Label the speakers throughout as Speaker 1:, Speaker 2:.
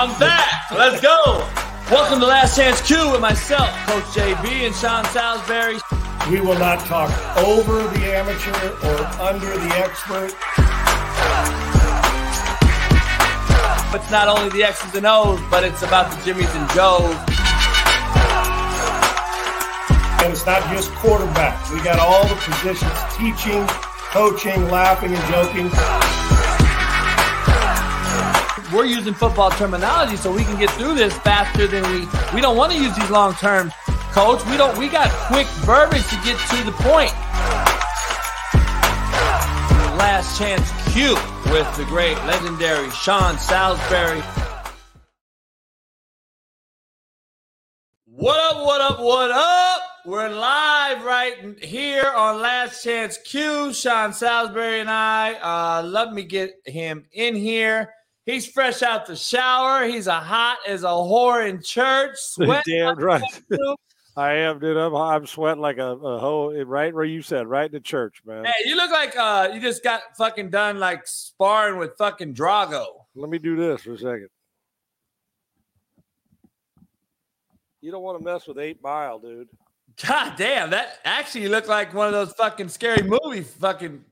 Speaker 1: I'm back. Let's go. Welcome to Last Chance Q with myself, Coach JB, and Sean Salisbury.
Speaker 2: We will not talk over the amateur or under the expert.
Speaker 1: It's not only the X's and O's, but it's about the Jimmys and Joes.
Speaker 2: And it's not just quarterbacks. We got all the positions teaching, coaching, laughing, and joking.
Speaker 1: We're using football terminology so we can get through this faster than we we don't want to use these long terms, coach. We don't we got quick verbiage to get to the point. Last chance Q with the great legendary Sean Salisbury. What up, what up, what up? We're live right here on Last Chance Q. Sean Salisbury and I. Uh, let me get him in here. He's fresh out the shower. He's a hot as a whore in church. Sweat
Speaker 3: Damn right. I am, dude. I'm, I'm sweating like a, a hoe, right where you said, right in the church, man.
Speaker 1: Hey, you look like uh, you just got fucking done like sparring with fucking Drago.
Speaker 3: Let me do this for a second. You don't want to mess with Eight Mile, dude.
Speaker 1: God damn, that actually looked like one of those fucking scary movie fucking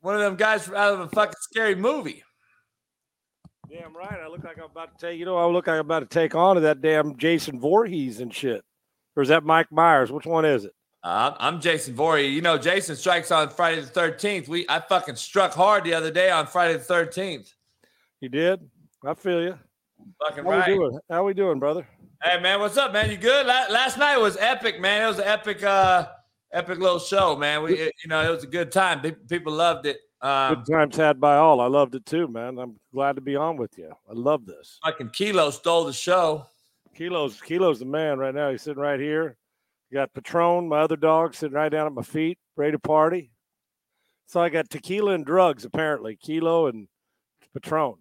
Speaker 1: one of them guys out of a fucking scary movie.
Speaker 3: Damn right. I look like I'm about to take. You know, I look like I'm about to take on to that damn Jason Voorhees and shit. Or is that Mike Myers? Which one is it?
Speaker 1: Uh, I'm Jason Voorhees. You know, Jason strikes on Friday the 13th. We I fucking struck hard the other day on Friday the 13th.
Speaker 3: You did? I feel you.
Speaker 1: Fucking
Speaker 3: How
Speaker 1: right.
Speaker 3: we doing? How we doing, brother?
Speaker 1: Hey man, what's up, man? You good? Last night was epic, man. It was an epic, uh, epic little show, man. We, it- you know, it was a good time. Pe- People loved it. Um,
Speaker 3: Good times had by all. I loved it too, man. I'm glad to be on with you. I love this.
Speaker 1: fucking Kilo stole the show.
Speaker 3: Kilo's Kilo's the man right now. He's sitting right here. You got Patron, my other dog, sitting right down at my feet, ready to party. So I got tequila and drugs, apparently. Kilo and Patron.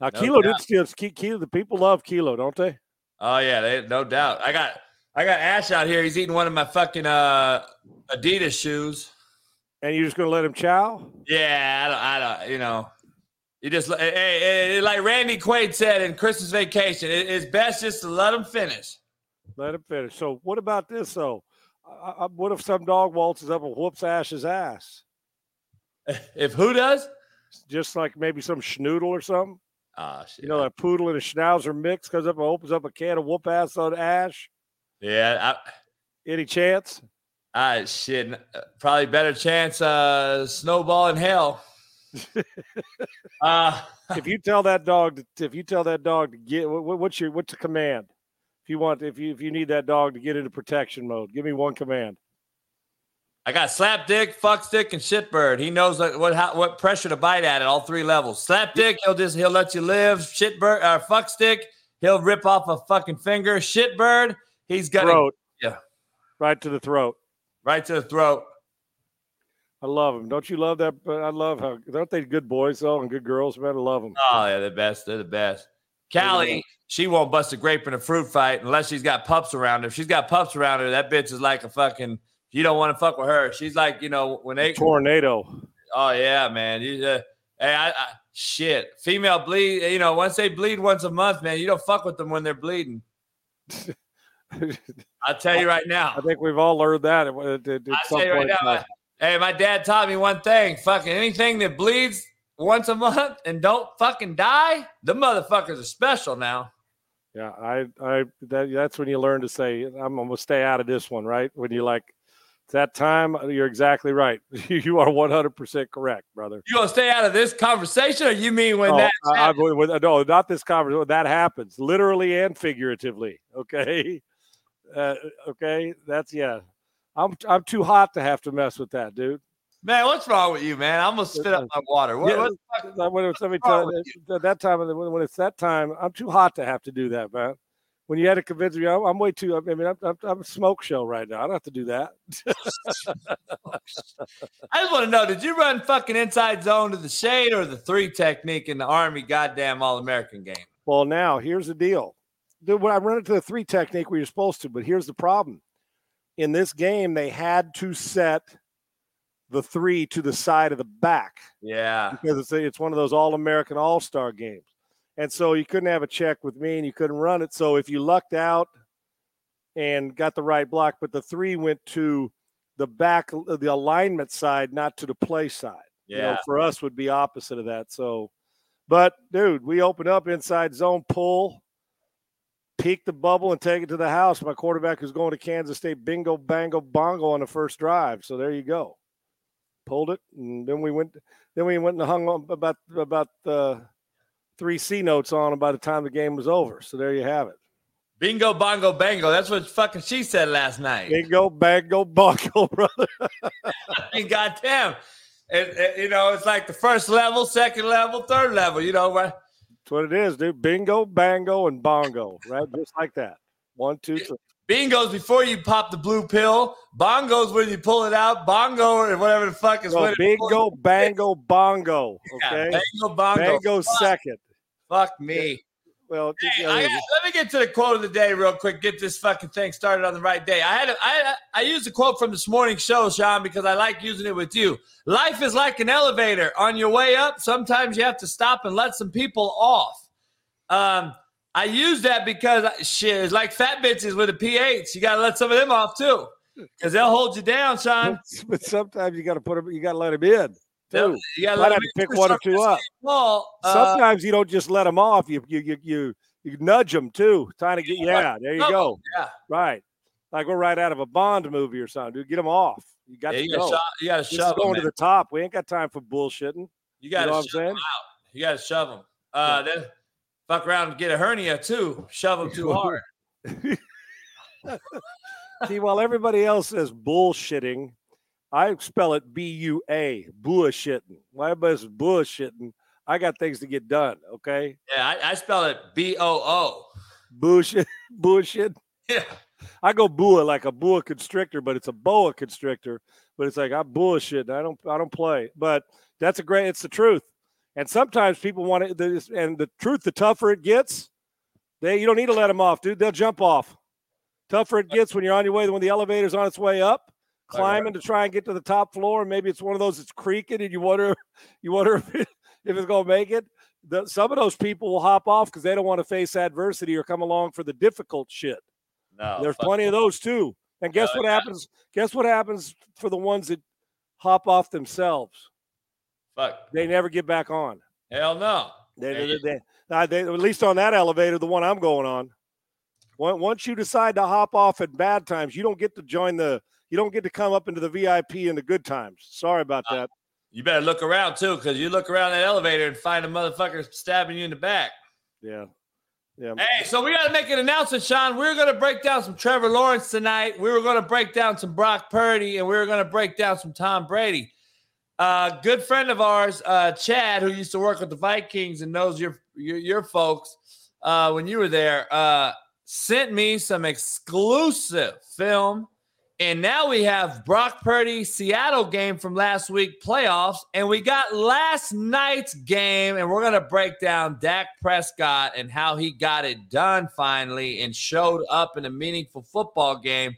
Speaker 3: Now
Speaker 1: No
Speaker 3: Kilo
Speaker 1: doubt.
Speaker 3: did steal Ki- Kilo. The people love Kilo, don't they?
Speaker 1: Oh yeah, they, no doubt. I got I got Ash out here. He's eating one of my fucking uh, Adidas shoes.
Speaker 3: And you're just gonna let him chow?
Speaker 1: Yeah, I don't, I don't, you know, you just hey, hey, like Randy Quaid said in Christmas Vacation, it- it's best just to let him finish.
Speaker 3: Let him finish. So what about this though? I, I, what if some dog waltzes up and whoops Ash's ass?
Speaker 1: If who does?
Speaker 3: Just like maybe some schnoodle or something.
Speaker 1: Ah, shit.
Speaker 3: You know, that poodle and a schnauzer mix comes up and opens up a can of whoop ass on Ash.
Speaker 1: yeah,
Speaker 3: Any chance?
Speaker 1: I, I shit. uh, Probably better chance. Uh, snowball in hell. uh,
Speaker 3: if you tell that dog to, if you tell that dog to get what, what's your what's the command? If you want if you if you need that dog to get into protection mode, give me one command.
Speaker 1: I got slap dick, fuck stick, and shit bird. He knows what how, what pressure to bite at at all three levels. Slap dick, he'll just he'll let you live. Shitbird, uh, fuck stick, he'll rip off a fucking finger. Shit bird, he's got
Speaker 3: Throat.
Speaker 1: yeah.
Speaker 3: Right to the throat.
Speaker 1: Right to the throat.
Speaker 3: I love them. Don't you love that? But I love how aren't they good boys though and good girls? Man, I love them.
Speaker 1: Oh yeah, they're the best. They're the best. Callie, she won't bust a grape in a fruit fight unless she's got pups around her. If she's got pups around her, that bitch is like a fucking. You don't want to fuck with her. She's like, you know, when they.
Speaker 3: Tornado.
Speaker 1: Oh yeah, man. You, uh, hey, I, I shit. Female bleed. You know, once they bleed once a month, man, you don't fuck with them when they're bleeding. I'll tell you right now.
Speaker 3: I think we've all learned that at, at, at
Speaker 1: I'll
Speaker 3: some
Speaker 1: tell you right now. Hey, my dad taught me one thing. Fucking anything that bleeds once a month and don't fucking die, the motherfuckers are special now.
Speaker 3: Yeah, I, I, that, that's when you learn to say, I'm gonna stay out of this one, right? When you like, it's that time, uh, you're exactly right. you are 100% correct, brother.
Speaker 1: You gonna stay out of this conversation, or you mean when
Speaker 3: Oh,
Speaker 1: that?
Speaker 3: I, I, with, no, not this conversation. That happens literally and figuratively. Okay, uh, okay, that's yeah. I'm I'm too hot to have to mess with that, dude.
Speaker 1: man, what's wrong with you, man? I'm gonna spit up my water. What,
Speaker 3: Yeah,
Speaker 1: what the fuck-
Speaker 3: When it's, let me tell at that time, when when it's that time, I'm too hot to have to do that, man. When you had to convince me, I'm, I'm way too. I mean, I'm, I'm, I'm a smoke show right now. I don't have to do that.
Speaker 1: I just want to know: Did you run fucking inside zone to the shade or the three technique in the Army goddamn All American game?
Speaker 3: Well, now here's the deal. Dude, when I run into the three technique where you're supposed to, but here's the problem. In this game, they had to set the three to the side of the back
Speaker 1: Yeah,
Speaker 3: because it's, it's one of those all American All Star games. and so you couldn't have a check with me, and you couldn't run it. So if you lucked out and got the right block, but the three went to the back, the alignment side, not to the play side.
Speaker 1: Yeah.
Speaker 3: You know, for us would be opposite of that. So, but dude, we open up inside zone pull, peek the bubble, and take it to the house. My quarterback is going to Kansas State. Bingo, bango, bongo on the first drive. So there you go. Pulled it, and then we went. Then we went and hung on about about uh, three C notes on by the time the game was over. So there you have it.
Speaker 1: Bingo, bongo, bango. That's what fucking she said last night.
Speaker 3: Bingo, bango, bongo, brother.
Speaker 1: I mean, goddamn. It, it, you know, it's like the first level, second level, third level. You know, right?
Speaker 3: That's what it is, dude. Bingo, bango, and bongo, right? Just like that. One, two, three.
Speaker 1: Bingo's before you pop the blue pill. Bongo's when you pull it out. Bongo or whatever the fuck is.
Speaker 3: So
Speaker 1: when
Speaker 3: bingo, bango, bongo.
Speaker 1: Yeah,
Speaker 3: Okay.
Speaker 1: Bango, bongo.
Speaker 3: Bango's
Speaker 1: Fuck,
Speaker 3: second.
Speaker 1: fuck me.
Speaker 3: Well,
Speaker 1: Hey, got, let me get to the quote of the day real quick. Get this fucking thing started on the right day. I had a, I I used a quote from this morning show, Sean, because I like using it with you. Life is like an elevator. On your way up, sometimes you have to stop and let some people off. Um, I use that because shit, it's like fat bitches with a pH. You got to let some of them off too, because they'll hold you down, Sean.
Speaker 3: but, sometimes you got to put him. You got to let them in. Too.
Speaker 1: You got to
Speaker 3: Might
Speaker 1: let
Speaker 3: have
Speaker 1: them
Speaker 3: to pick one or two up.
Speaker 1: Well, uh,
Speaker 3: Sometimes you don't just let them off. You you you you, you nudge them too, trying to get. Yeah, there you
Speaker 1: Shove
Speaker 3: go.
Speaker 1: yeah.
Speaker 3: Right, like we're right out of a Bond movie or something. Dude, get them off. You got
Speaker 1: yeah,
Speaker 3: to
Speaker 1: you
Speaker 3: go.
Speaker 1: got to you got to shove them.
Speaker 3: going to the top. We ain't got time for bullshitting.
Speaker 1: You got
Speaker 3: You know
Speaker 1: to shove them out. You got to shove them. Uh, then fuck around and get a hernia too. Shove them too hard.
Speaker 3: See, while everybody else is bullshitting, I spell it B U A, bullshitting. Why am everybody's bullshitting? I got things to get done. Okay,
Speaker 1: Yeah, I, I spell it B O O.
Speaker 3: bullshit, bullshit.
Speaker 1: Yeah,
Speaker 3: I go boa like a boa constrictor, but it's a boa constrictor. But it's like I bullshit. I don't, I don't play. But that's a great. It's the truth. And sometimes people want it. And the truth, the tougher it gets, they you don't need to let them off, dude. They'll jump off. Tougher it gets when you're on your way, when the elevator's on its way up,
Speaker 1: Quite right.
Speaker 3: climbing to try and get to the top floor. And maybe it's one of those that's creaking, and you wonder, you wonder if, it, if it's gonna make it. The, some of those people will hop off because they don't want to face adversity or come along for the difficult shit.
Speaker 1: no,
Speaker 3: There's plenty of those too. And guess
Speaker 1: Oh,
Speaker 3: what happens? Guess what happens for the ones that hop off themselves?
Speaker 1: Fuck.
Speaker 3: They never get back on.
Speaker 1: Hell no.
Speaker 3: They, they, they, uh, they- at least on that elevator, the one I'm going on- Once you decide to hop off at bad times, you don't get to join the. You don't get to come up into the VIP in the good times. Sorry about
Speaker 1: Uh,
Speaker 3: that.
Speaker 1: You better look around too, because you look around that elevator and find a motherfucker stabbing you in the back.
Speaker 3: Yeah, yeah.
Speaker 1: Hey, so we got to make an announcement, Sean. We're going to break down some Trevor Lawrence tonight. We were going to break down some Brock Purdy, and we were going to break down some Tom Brady. Uh, good friend of ours, uh, Chad, who used to work with the Vikings and knows your your, your folks uh, when you were there, uh, sent me some exclusive film. And now we have Brock Purdy Seattle game from last week playoffs, and we got last night's game, and we're gonna break down Dak Prescott and how he got it done finally and showed up in a meaningful football game.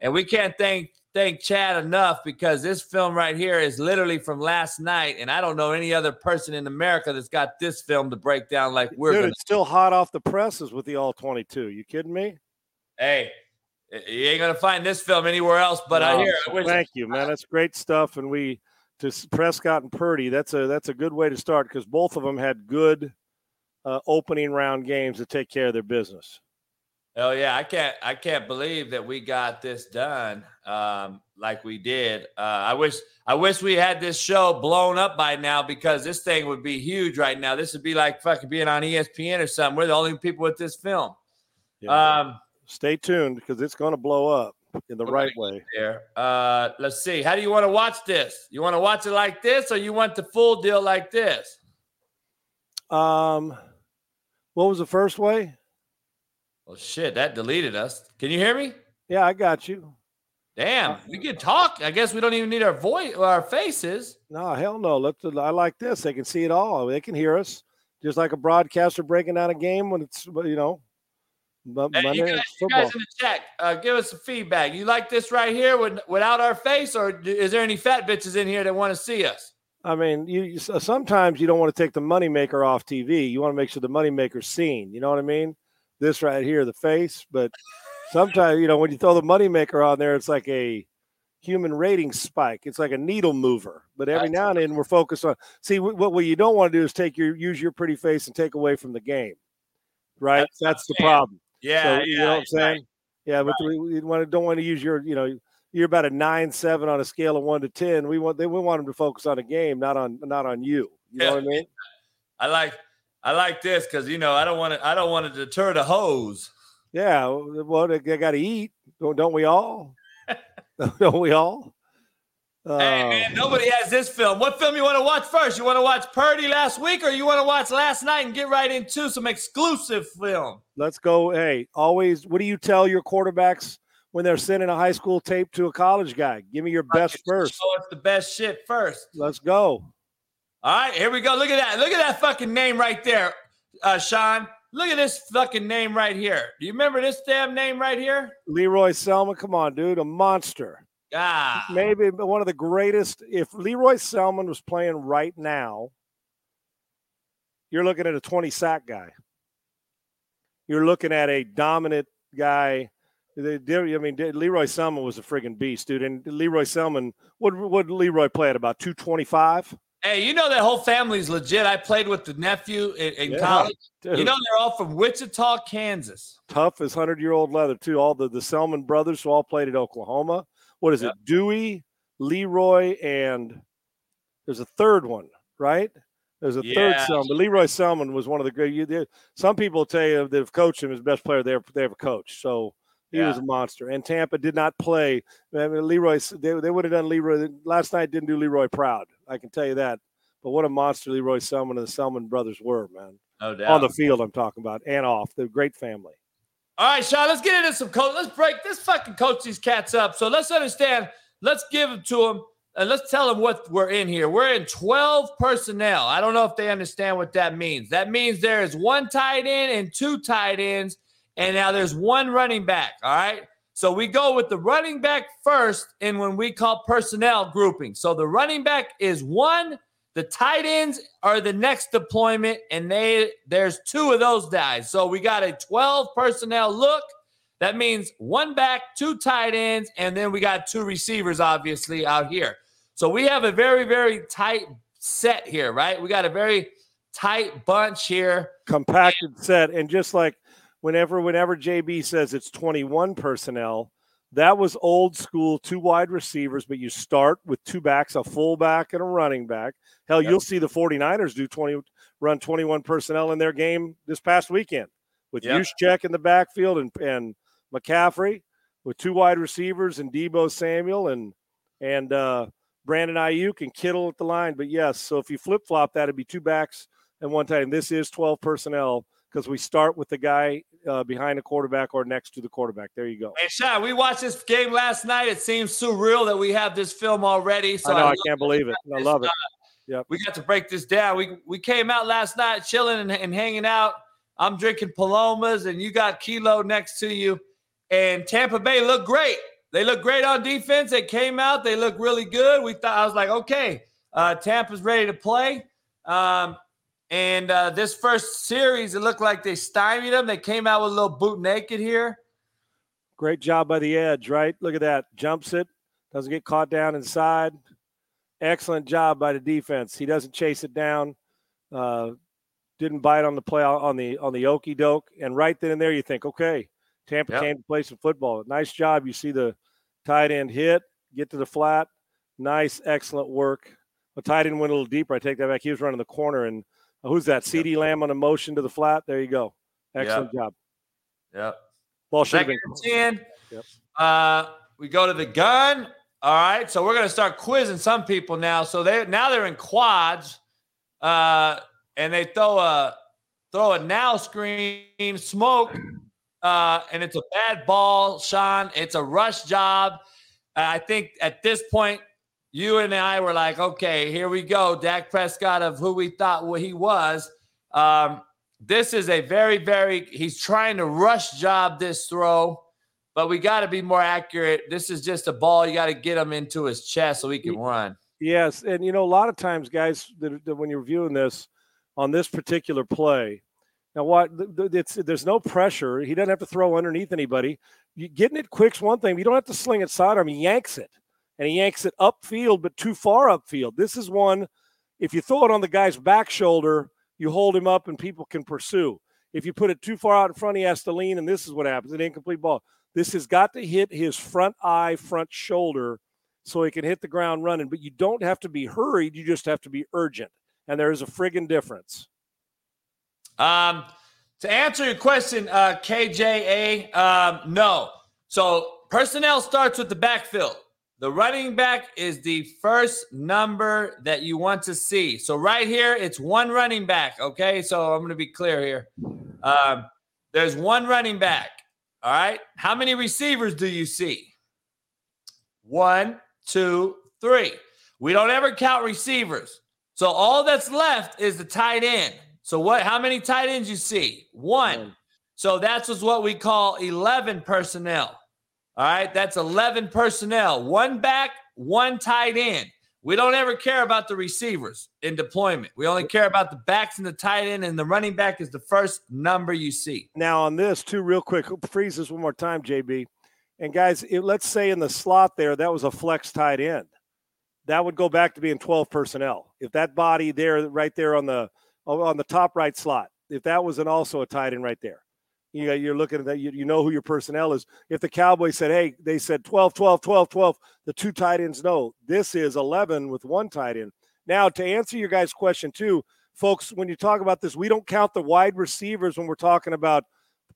Speaker 1: And we can't thank thank Chad enough because this film right here is literally from last night, and I don't know any other person in America that's got this film to break down like we're
Speaker 3: Dude,
Speaker 1: gonna.
Speaker 3: it's still hot off the presses with the all 22. You kidding me?
Speaker 1: Hey, you ain't gonna find this film anywhere else. But I
Speaker 3: No,
Speaker 1: hear. I wish,
Speaker 3: Thank you, man. That's great stuff. And we to Prescott and Purdy. That's a that's a good way to start because both of them had good uh, opening round games to take care of their business.
Speaker 1: Oh yeah, I can't I can't believe that we got this done um, like we did. Uh, I wish I wish we had this show blown up by now because this thing would be huge right now. This would be like fucking being on ESPN or something. We're the only people with this film.
Speaker 3: Yeah.
Speaker 1: Um,
Speaker 3: Stay tuned because it's going to blow up in the
Speaker 1: We're
Speaker 3: right way.
Speaker 1: there. Uh, let's see. How do you want to watch this? You want to watch it like this, or you want the full deal like this?
Speaker 3: Um, what was the first way?
Speaker 1: Well, shit, that deleted us. Can you hear me?
Speaker 3: Yeah, I got you.
Speaker 1: Damn, we can talk. I guess we don't even need our voice or our faces.
Speaker 3: No, hell no. Let's. I like this. They can see it all. They can hear us, just like a broadcaster breaking down a game when it's you know. But
Speaker 1: Hey, you, guys, you guys in the chat, uh, give us some feedback. You like this right here with, without our face, or is there any fat bitches in here that want to see us?
Speaker 3: I mean, you, sometimes you don't want to take the moneymaker off TV. You want to make sure the moneymaker's seen. You know what I mean? This right here, the face. But sometimes, you know, when you throw the moneymaker on there, it's like a human rating spike. It's like a needle mover. But every now and then, we're focused on. See, what, what you don't want to do is take your use your pretty face and take away from the game. Right? That's, That's the problem.
Speaker 1: Yeah,
Speaker 3: so,
Speaker 1: yeah,
Speaker 3: you know what I'm saying? Right. Yeah, but right. we, we want to, don't want to use your, you know, you're about a nine seven on a scale of one to ten. We want they we want them to focus on a game, not on not on you. You know what I mean?
Speaker 1: I like I like this because you know I don't want to I don't want to deter the hose.
Speaker 3: Yeah, well they, they got to eat, don't, don't we all? don't we all?
Speaker 1: Hey man, nobody has this film. What film you want to watch first? You want to watch Purdy last week, or you want to watch last night and get right into some exclusive film?
Speaker 3: Let's go. Hey, always. What do you tell your quarterbacks when they're sending a high school tape to a college guy. Give me your best first.
Speaker 1: Show us the best shit first.
Speaker 3: Let's go.
Speaker 1: All right, here we go. Look at that. Look at that fucking name right there, uh, Sean. Look at this fucking name right here. Do you remember this damn name right here?
Speaker 3: Leroy Selmon. Come on, dude. A monster.
Speaker 1: Ah.
Speaker 3: Maybe one of the greatest. If Lee Roy Selmon was playing right now, you're looking at a 20 sack guy. You're looking at a dominant guy I mean, Lee Roy Selmon was a friggin' beast, dude. And Lee Roy Selmon, what would Leroy play at about 225?
Speaker 1: Hey, you know that whole family's legit. I played with the nephew in, in yeah, college. Dude. You know they're all from Wichita, Kansas.
Speaker 3: Tough as hundred year old leather too. All the the Selmon brothers who all played at Oklahoma. What is yep. it? Dewey, Leroy, and there's a third one, right? There's a yeah. third Selmon. But Leroy Selmon was one of the great. You, some people tell you that have coached him as best player they ever, they ever coached. So he yeah. was a monster. And Tampa did not play. I mean, Leroy, they, they would have done Leroy. Last night didn't do Leroy proud. I can tell you that. But what a monster Leroy Selmon and the Selmon brothers were, man.
Speaker 1: No doubt.
Speaker 3: On the field, I'm talking about, and off. They're a great family.
Speaker 1: All right, Sean, let's get into some coach. Let's break this fucking coach these cats up. So let's understand. Let's give them to them and let's tell them what we're in here. We're in 12 personnel. I don't know if they understand what that means. That means there is one tight end and two tight ends and now there's one running back. All right. So we go with the running back first in when we call personnel grouping. So the running back is one, the tight ends are the next deployment, and they there's two of those guys. So we got a 12 personnel look. That means one back, two tight ends, and then we got two receivers, obviously, out here. So we have a very, very tight set here, right? We got a very tight bunch here.
Speaker 3: Compacted set. And just like whenever whenever JB says it's 21 personnel, that was old school two wide receivers, but you start with two backs, a fullback and a running back. Hell, yep. you'll see the 49ers do 20 run 21 personnel in their game this past weekend with yep. Juszczyk in the backfield and and McCaffrey with two wide receivers and Deebo Samuel and and uh, Brandon Aiyuk and Kittle at the line. But yes, so if you flip flop that, it'd be two backs and one time. This is 12 personnel because we start with the guy uh, behind the quarterback or next to the quarterback. There you go.
Speaker 1: Hey, Sean, we watched this game last night. It seems surreal that we have this film already.
Speaker 3: So I know, I, I can't believe it. I love it.
Speaker 1: Yeah, we got to break this down. We we came out last night chilling and, and hanging out. I'm drinking Palomas, and you got Kilo next to you. And Tampa Bay looked great. They look great on defense. They came out. They look really good. We thought I was like, okay, uh, Tampa's ready to play. Um, and uh, this first series, it looked like they stymied them. They came out with a little boot naked here.
Speaker 3: Great job by the edge, right? Look at that. Jumps it, doesn't get caught down inside. Excellent job by the defense. He doesn't chase it down. Uh, didn't bite on the play on the on the okey doke. And right then and there, you think, okay, Tampa yep. came to play some football. Nice job. You see the tight end hit, get to the flat. Nice, excellent work. The tight end went a little deeper. I take that back. He was running the corner and who's that? CeeDee yep. Lamb on a motion to the flat. There you go. Excellent
Speaker 1: yep.
Speaker 3: job.
Speaker 1: Yep.
Speaker 3: Ball should have
Speaker 1: been. 10. Yep. Uh, we go to the gun. All right. So we're going to start quizzing some people now. So they now they're in quads, uh, and they throw a throw a now screen smoke, uh, and it's a bad ball, Sean. It's a rush job. I think at this point you and I were like, okay, here we go. Dak Prescott of who we thought what he was. Um, this is a very, very, he's trying to rush job this throw, but we got to be more accurate. This is just a ball. You got to get him into his chest so he can run.
Speaker 3: Yes, and you know a lot of times, guys, that, that when you're viewing this on this particular play, now what? It's there's no pressure. He doesn't have to throw underneath anybody. You, getting it quick's one thing. You don't have to sling it sidearm. He yanks it, and he yanks it upfield, but too far upfield. This is one. If you throw it on the guy's back shoulder, you hold him up, and people can pursue. If you put it too far out in front, he has to lean, and this is what happens: an incomplete ball. This has got to hit his front eye, front shoulder so he can hit the ground running. But you don't have to be hurried. You just have to be urgent. And there is a friggin' difference.
Speaker 1: Um, to answer your question, uh, KJA, um, no. So personnel starts with the backfield. The running back is the first number that you want to see. So right here, it's one running back. Okay, so I'm going to be clear here. Um, there's one running back. All right. How many receivers do you see? One, two, three. We don't ever count receivers. So all that's left is the tight end. So what how many tight ends you see? One. So that's what we call 11 personnel. All right, that's 11 personnel. One back, one tight end. We don't ever care about the receivers in deployment. We only care about the backs and the tight end, and the running back is the first number you see.
Speaker 3: Now, on this, too, real quick, freeze this one more time, JB. And guys, it, let's say in the slot there, that was a flex tight end. That would go back to being 12 personnel. If that body there, right there on the on the top right slot, if that was an also a tight end right there, you know, you're looking at that. You, you know who your personnel is. If the Cowboys said, "Hey," they said 12, 12, 12, 12. The two tight ends know this is 11 with one tight end. Now, to answer your guys' question too, folks, when you talk about this, we don't count the wide receivers when we're talking about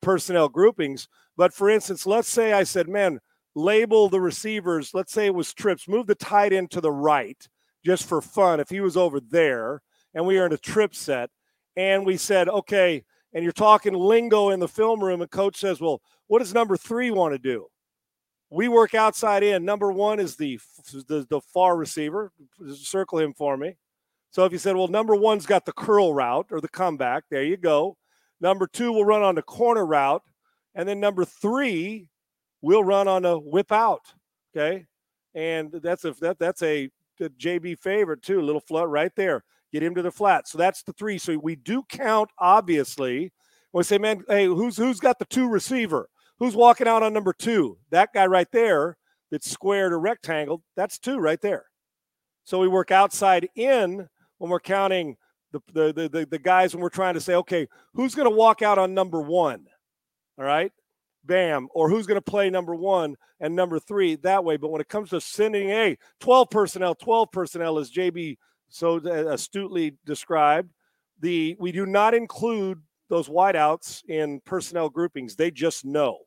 Speaker 3: personnel groupings. But for instance, let's say I said, man, label the receivers. Let's say it was trips, move the tight end to the right just for fun. If he was over there and we are in a trip set and we said, okay, and you're talking lingo in the film room, and coach says, well, what does number three want to do? We work outside in. Number one is the, the, the far receiver. Circle him for me. So if you said, well, number one's got the curl route or the comeback, there you go. Number two will run on the corner route. And then number three will run on a whip out. Okay. And that's a that that's a, a JB favorite too. Little float right there. Get him to the flat. So that's the three. So we do count, obviously. When We say, man, hey, who's who's got the two receiver? Who's walking out on number two? That guy right there that's squared or rectangle, that's two right there. So we work outside in when we're counting the the the, the guys when we're trying to say, okay, who's going to walk out on number one? All right. Bam. Or who's going to play number one and number three that way. But when it comes to sending a 12 personnel, 12 personnel, as JB so uh, astutely described, the we do not include those wideouts in personnel groupings. They just know.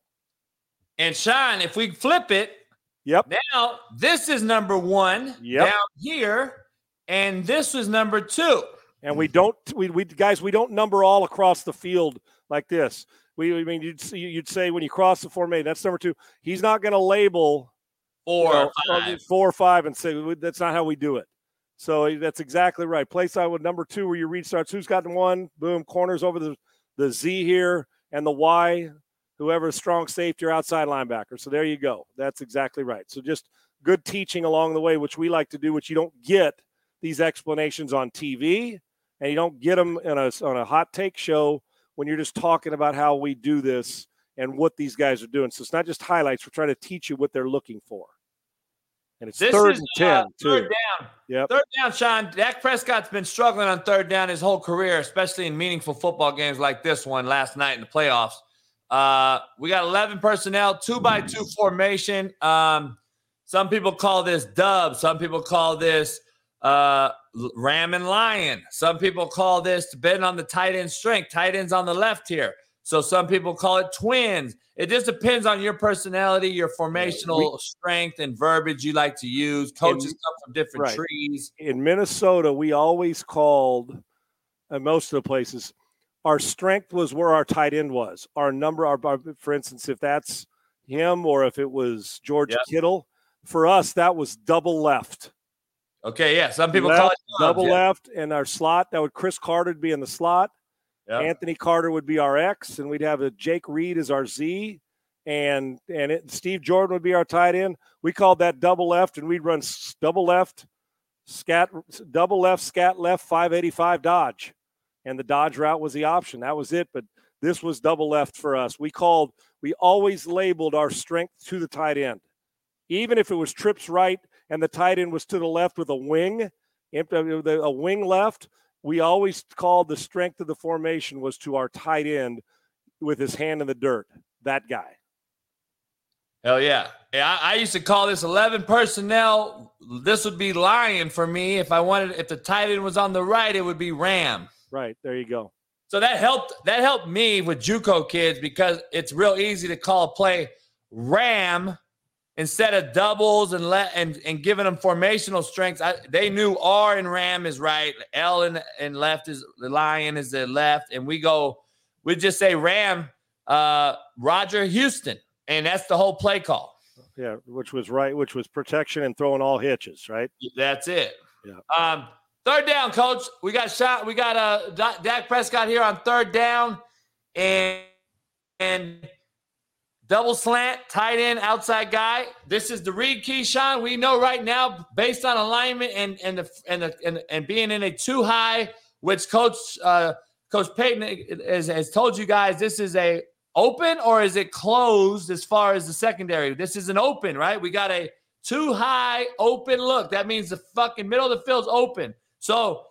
Speaker 1: And Sean, if we flip it,
Speaker 3: yep.
Speaker 1: Now this is number one
Speaker 3: yep.
Speaker 1: down here, and this was number two.
Speaker 3: And we don't, we, we guys, we don't number all across the field like this. We, I mean, you'd see, you'd say when you cross the formation, that's number two. He's not going to label
Speaker 1: four, you know, five.
Speaker 3: four or five, and say that's not how we do it. So eh, that's exactly right. Play side with number two, where your read starts. Who's got one? Boom, corners over the the Z here and the Y. Whoever's strong safety or outside linebacker. So there you go. That's exactly right. So just good teaching along the way, which we like to do, which you don't get these explanations on TV, and you don't get them in a, on a hot take show when you're just talking about how we do this and what these guys are doing. So it's not just highlights. We're trying to teach you what they're looking for. And it's
Speaker 1: this
Speaker 3: third
Speaker 1: is,
Speaker 3: and 10,
Speaker 1: uh,
Speaker 3: too.
Speaker 1: Third down.
Speaker 3: Yep.
Speaker 1: Third down, Sean. Dak Prescott's been struggling on third down his whole career, especially in meaningful football games like this one last night in the playoffs. Uh, we got 11 personnel, two by two formation. Um, some people call this dub. Some people call this uh, Ram and Lion. Some people call this depending on the tight end strength. Tight ends on the left here. So some people call it twins. It just depends on your personality, your formational we, strength, and verbiage you like to use. Coaches in, come from different right. trees.
Speaker 3: In Minnesota, we always called, and most of the places, our strength was where our tight end was. Our number, our, for instance, if that's him or if it was George yep. Kittle, for us that was double left.
Speaker 1: Okay, yeah. Some people
Speaker 3: left,
Speaker 1: call it
Speaker 3: double
Speaker 1: yeah.
Speaker 3: left, and our slot that would Cris Carter would be in the slot. Anthony Carter would be our X, and we'd have a Jake Reed as our Z, and and it, Steve Jordan would be our tight end. We called that double left, and we'd run double left, scat double left, scat left, 585 dodge. And the dodge route was the option. That was it. But this was double left for us. We called, we always labeled our strength to the tight end. Even if it was trips right and the tight end was to the left with a wing, uh, a wing left, we always called the strength of the formation was to our tight end with his hand in the dirt. That guy.
Speaker 1: Hell yeah. Yeah, I, I, used to call this 11 personnel. This would be lion for me. If I wanted, if the tight end was on the right, it would be ram.
Speaker 3: Right. There you go.
Speaker 1: So that helped, that helped me with Juco kids because it's real easy to call a play ram instead of doubles and let and, and giving them formational strengths. I, they knew R and ram is right. L and, and left is the lion is the left. And we go, we just say ram, uh, Roger Houston and that's the whole play call.
Speaker 3: Yeah, which was right, which was protection and throwing all hitches, right?
Speaker 1: That's it. Yeah. Um, third down, coach. We got shot. We got uh Dak Prescott here on third down, and and double slant, tight end, outside guy. This is the read key, Sean. We know right now, based on alignment and and the and the, and, and being in a two high, which Coach uh, Coach Payton has, has told you guys, this is a open or is it closed as far as the secondary? This is an open, right? We got a too high open look. That means the fucking middle of the field's open. So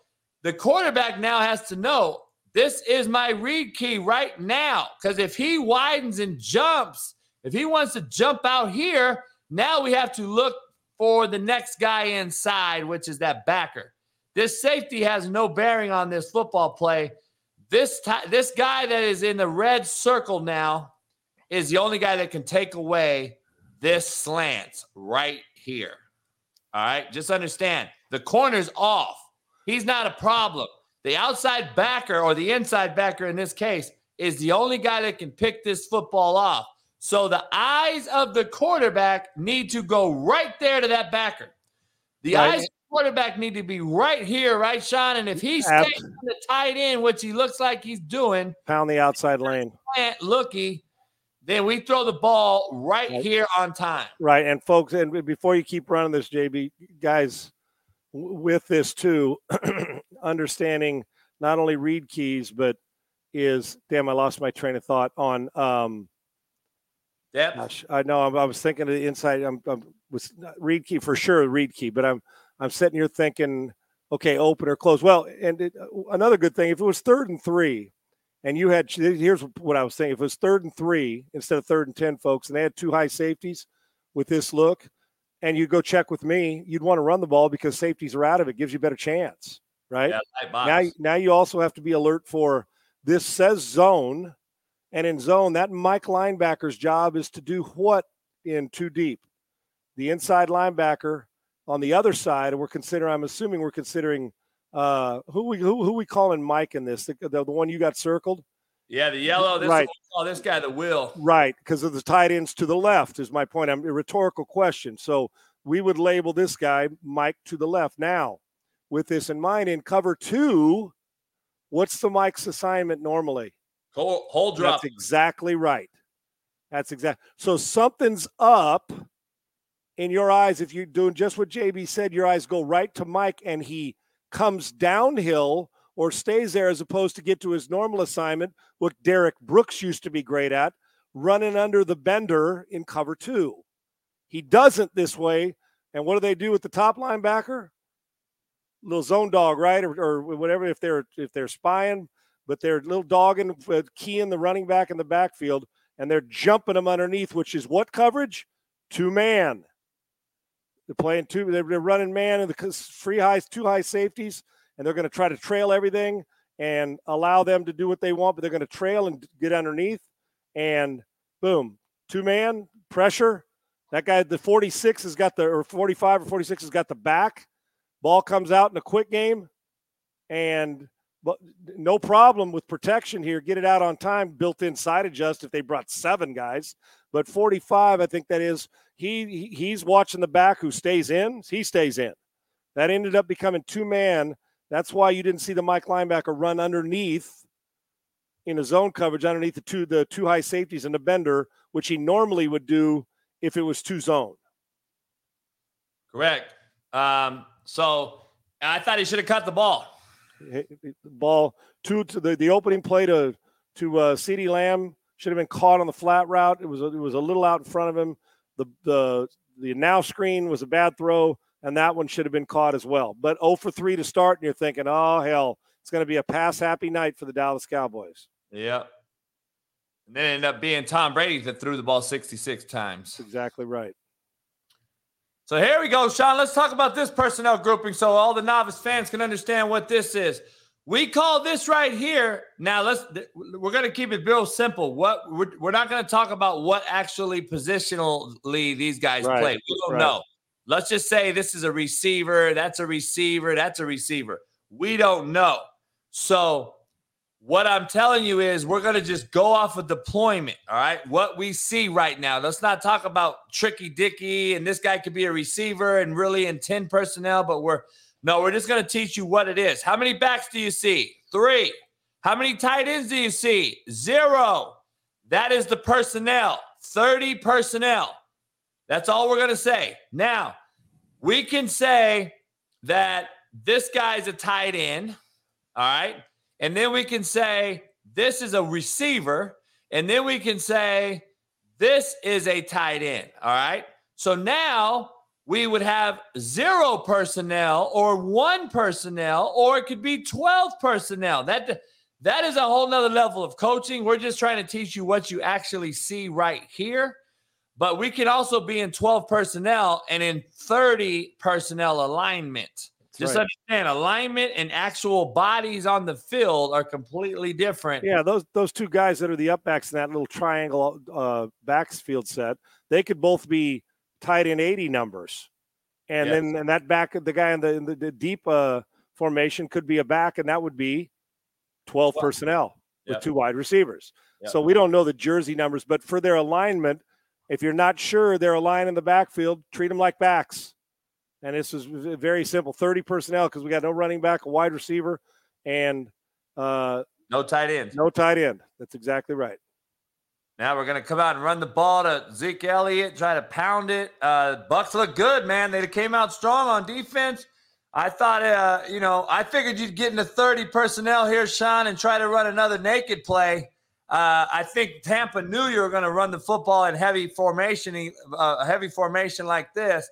Speaker 1: the quarterback now has to know this is my read key right now. Because if he widens and jumps, if he wants to jump out here, now we have to look for the next guy inside, which is that backer. This safety has no bearing on this football play this t- this guy that is in the red circle now is the only guy that can take away this slant right here. All right, just understand the corner's off. He's not a problem. The outside backer or the inside backer in this case is the only guy that can pick this football off. So the eyes of the quarterback need to go right there to that backer. The right. eyes quarterback need to be right here, right, Sean? And if he stays on the tight end, which he looks like he's doing,
Speaker 3: pound the outside lane,
Speaker 1: looky, then we throw the ball right, right, here on time.
Speaker 3: Right, and folks, and before you keep running this, JB, guys, with this too, understanding not only read keys, but is damn, I lost my train of thought on. um
Speaker 1: Yep. Gosh,
Speaker 3: I know. I was thinking of the inside. I'm, I'm was read key for sure, read key, but I'm I'm sitting here thinking, okay, open or close. Well, and it, uh, another good thing, if it was third and three, and you had here's what I was saying: if it was third and three instead of third and ten, folks, and they had two high safeties with this look, and you go check with me, you'd want to run the ball because safeties are out of it, gives you a better chance, right? Yeah, now, now you also have to be alert for this says zone, and in zone, that Mike linebacker's job is to do what in two deep. The inside linebacker on the other side, we're considering. I'm assuming we're considering uh, who we who who we calling Mike in this? The, the, the one you got circled.
Speaker 1: Yeah, the yellow. This right. Oh, this guy, the will.
Speaker 3: Right, because of the tight ends to the left is my point. I'm a rhetorical question. So we would label this guy Mike to the left. Now, with this in mind, in cover two, what's the Mike's assignment normally?
Speaker 1: Hold, hold drop.
Speaker 3: That's exactly right. That's exact. So something's up in your eyes, if you're doing just what JB said, your eyes go right to Mike and he comes downhill or stays there as opposed to get to his normal assignment, what Derrick Brooks used to be great at, running under the bender in cover two. He doesn't this way. And what do they do with the top linebacker? Little zone dog, right? Or, or whatever if they're if they're spying, but they're little dogging, uh, keying the running back in the backfield, and they're jumping them underneath, which is what coverage? Two man. They're playing two. They're, running man and the free highs, two high safeties, and they're going to try to trail everything and allow them to do what they want. But they're going to trail and get underneath, and boom, two man pressure. That guy, the 46 has got the or 45 or 46 has got the back. Ball comes out in a quick game, and but no problem with protection here. Get it out on time. Built in side adjust if they brought seven guys, but 45, I think that is he he's watching the back who stays in. He stays in. That ended up becoming two man. That's why you didn't see the Mike linebacker run underneath in a zone coverage underneath the two the two high safeties and the bender, which he normally would do if it was two zone.
Speaker 1: Correct. Um, so I thought he should have cut the ball.
Speaker 3: The ball two to the, the opening play to to uh, CeeDee Lamb should have been caught on the flat route. It was a, it was a little out in front of him. The the the now screen was a bad throw, and that one should have been caught as well. But 0 for 3 to start, and you're thinking, oh hell, it's going to be a pass happy night for the Dallas Cowboys.
Speaker 1: Yep. And then ended up being Tom Brady that threw the ball 66 times.
Speaker 3: That's exactly right.
Speaker 1: So here we go, Sean. Let's talk about this personnel grouping so all the novice fans can understand what this is. We call this right here. Now let's we're going to keep it real simple. What we're, we're not going to talk about what actually positionally these guys right, play. We don't right. know. Let's just say this is a receiver, that's a receiver, that's a receiver. We don't know. So what I'm telling you is we're going to just go off of deployment. All right. What we see right now. Let's not talk about tricky Dicky and this guy could be a receiver and really in 10 personnel, but we're no, we're just going to teach you what it is. How many backs do you see? Three. How many tight ends do you see? Zero. That is the personnel. 30 personnel. That's all we're going to say. Now, we can say that this guy's a tight end. All right. And then we can say this is a receiver. And then we can say this is a tight end. All right. So now we would have zero personnel or one personnel, or it could be 12 personnel. That that is a whole nother level of coaching. We're just trying to teach you what you actually see right here. But we can also be in 12 personnel and in 30 personnel alignment. Just right. understand alignment and actual bodies on the field are completely different.
Speaker 3: Yeah, those those two guys that are the upbacks in that little triangle uh, backs field set, they could both be tight in 80 numbers. And yes. then and that back the guy in the, in the, the deep uh, formation could be a back, and that would be 12 personnel with two wide receivers. So we don't know the jersey numbers, but for their alignment, if you're not sure they're aligned in the backfield, treat them like backs. And this is very simple 30 personnel because we got no running back, a wide receiver, and uh,
Speaker 1: no tight end.
Speaker 3: No tight end. That's exactly right.
Speaker 1: Now we're going to come out and run the ball to Zeke Elliott, try to pound it. Uh, Bucks look good, man. They came out strong on defense. I thought, uh, you know, I figured you'd get into 30 personnel here, Sean, and try to run another naked play. Uh, I think Tampa knew you were going to run the football in heavy formation, uh, heavy formation like this.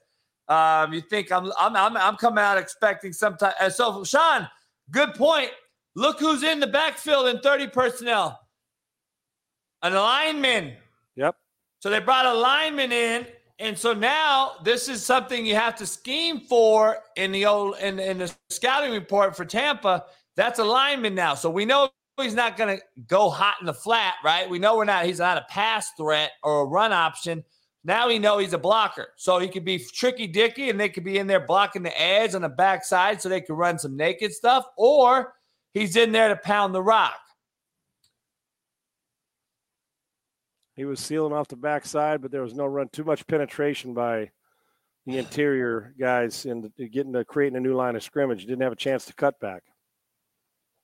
Speaker 1: Um, you think I'm, I'm, I'm, I'm coming out expecting some time. Uh, so, Sean, good point. Look who's in the backfield in 30 personnel an lineman.
Speaker 3: Yep.
Speaker 1: So they brought a lineman in. And so now this is something you have to scheme for in the old in, in the scouting report for Tampa. That's a lineman now. So we know he's not going to go hot in the flat, right? We know we're not. He's not a pass threat or a run option. Now we know he's a blocker. So he could be tricky dicky and they could be in there blocking the edge on the backside so they could run some naked stuff, or he's in there to pound the rock.
Speaker 3: He was sealing off the backside, but there was no run. Too much penetration by the interior guys in getting to creating a new line of scrimmage. Didn't have a chance to cut back.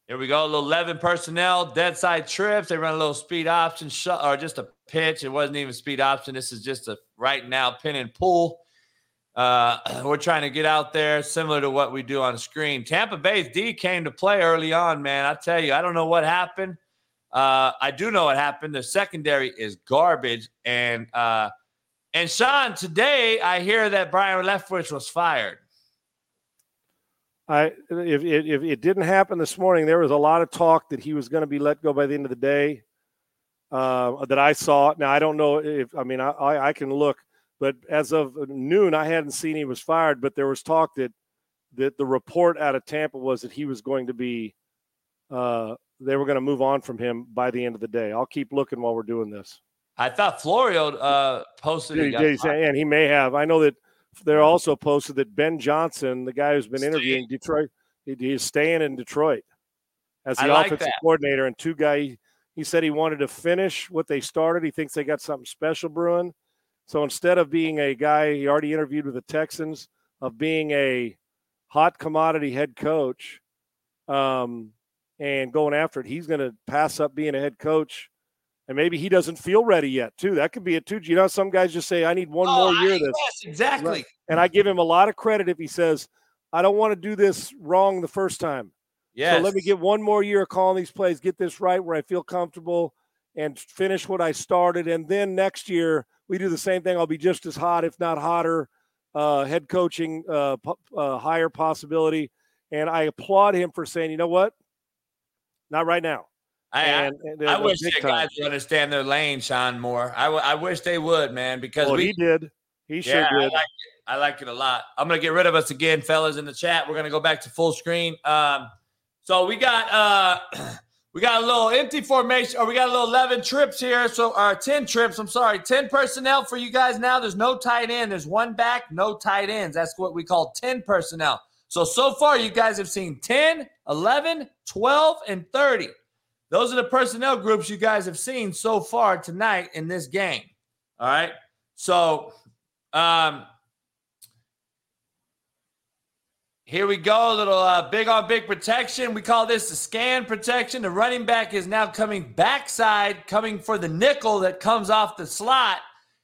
Speaker 1: Here we go. A little 11 personnel, dead side trips. They run a little speed option shot or just a pitch. It wasn't even speed option. This is just a right now pin and pull. Uh, we're trying to get out there similar to what we do on screen. Tampa Bay's D came to play early on, man. I tell you, I don't know what happened. Uh, I do know what happened. The secondary is garbage. And uh, and Sean, today I hear that Byron Leftwich was fired.
Speaker 3: I if, if, if it didn't happen this morning, there was a lot of talk that he was going to be let go by the end of the day. Uh, that I saw. Now I don't know if I mean I, I, I can look, but as of noon, I hadn't seen he was fired. But there was talk that that the report out of Tampa was that he was going to be uh, they were going to move on from him by the end of the day. I'll keep looking while we're doing this.
Speaker 1: I thought Florio uh, posted it.
Speaker 3: and he may have. I know that they're also posted that Ben Johnson, the guy who's been Staying. interviewing Detroit, he is staying in Detroit as the like offensive that. coordinator. And two guy, he said he wanted to finish what they started. He thinks they got something special brewing. So instead of being a guy he already interviewed with the Texans, of being a hot commodity head coach, um, and going after it. He's going to pass up being a head coach, and maybe he doesn't feel ready yet, too. That could be it, too. You know, some guys just say, I need one oh, more year. This
Speaker 1: yes, exactly.
Speaker 3: And I give him a lot of credit if he says, I don't want to do this wrong the first time.
Speaker 1: Yeah.
Speaker 3: So let me get one more year of calling these plays, get this right where I feel comfortable and finish what I started. And then next year we do the same thing. I'll be just as hot, if not hotter. Uh, head coaching, uh, uh, higher possibility. And I applaud him for saying, you know what? Not right now.
Speaker 1: I, and, and, and I wish the guys would understand their lane, Sean, more. I, w- I wish they would, man, because
Speaker 3: well,
Speaker 1: we
Speaker 3: he did. He sure did.
Speaker 1: I like, it. I like it a lot. I'm gonna get rid of us again, fellas, in the chat. We're gonna go back to full screen. Um, so we got uh we got a little empty formation, or we got a little 11 trips here. So our 10 trips, I'm sorry, 10 personnel for you guys now. There's no tight end, there's one back, no tight ends. That's what we call 10 personnel. So so far, you guys have seen 10, 11, 12, and 30. Those are the personnel groups you guys have seen so far tonight in this game. All right. So um here we go. Little uh, big on big protection. We call this the scan protection. The running back is now coming backside, coming for the nickel that comes off the slot.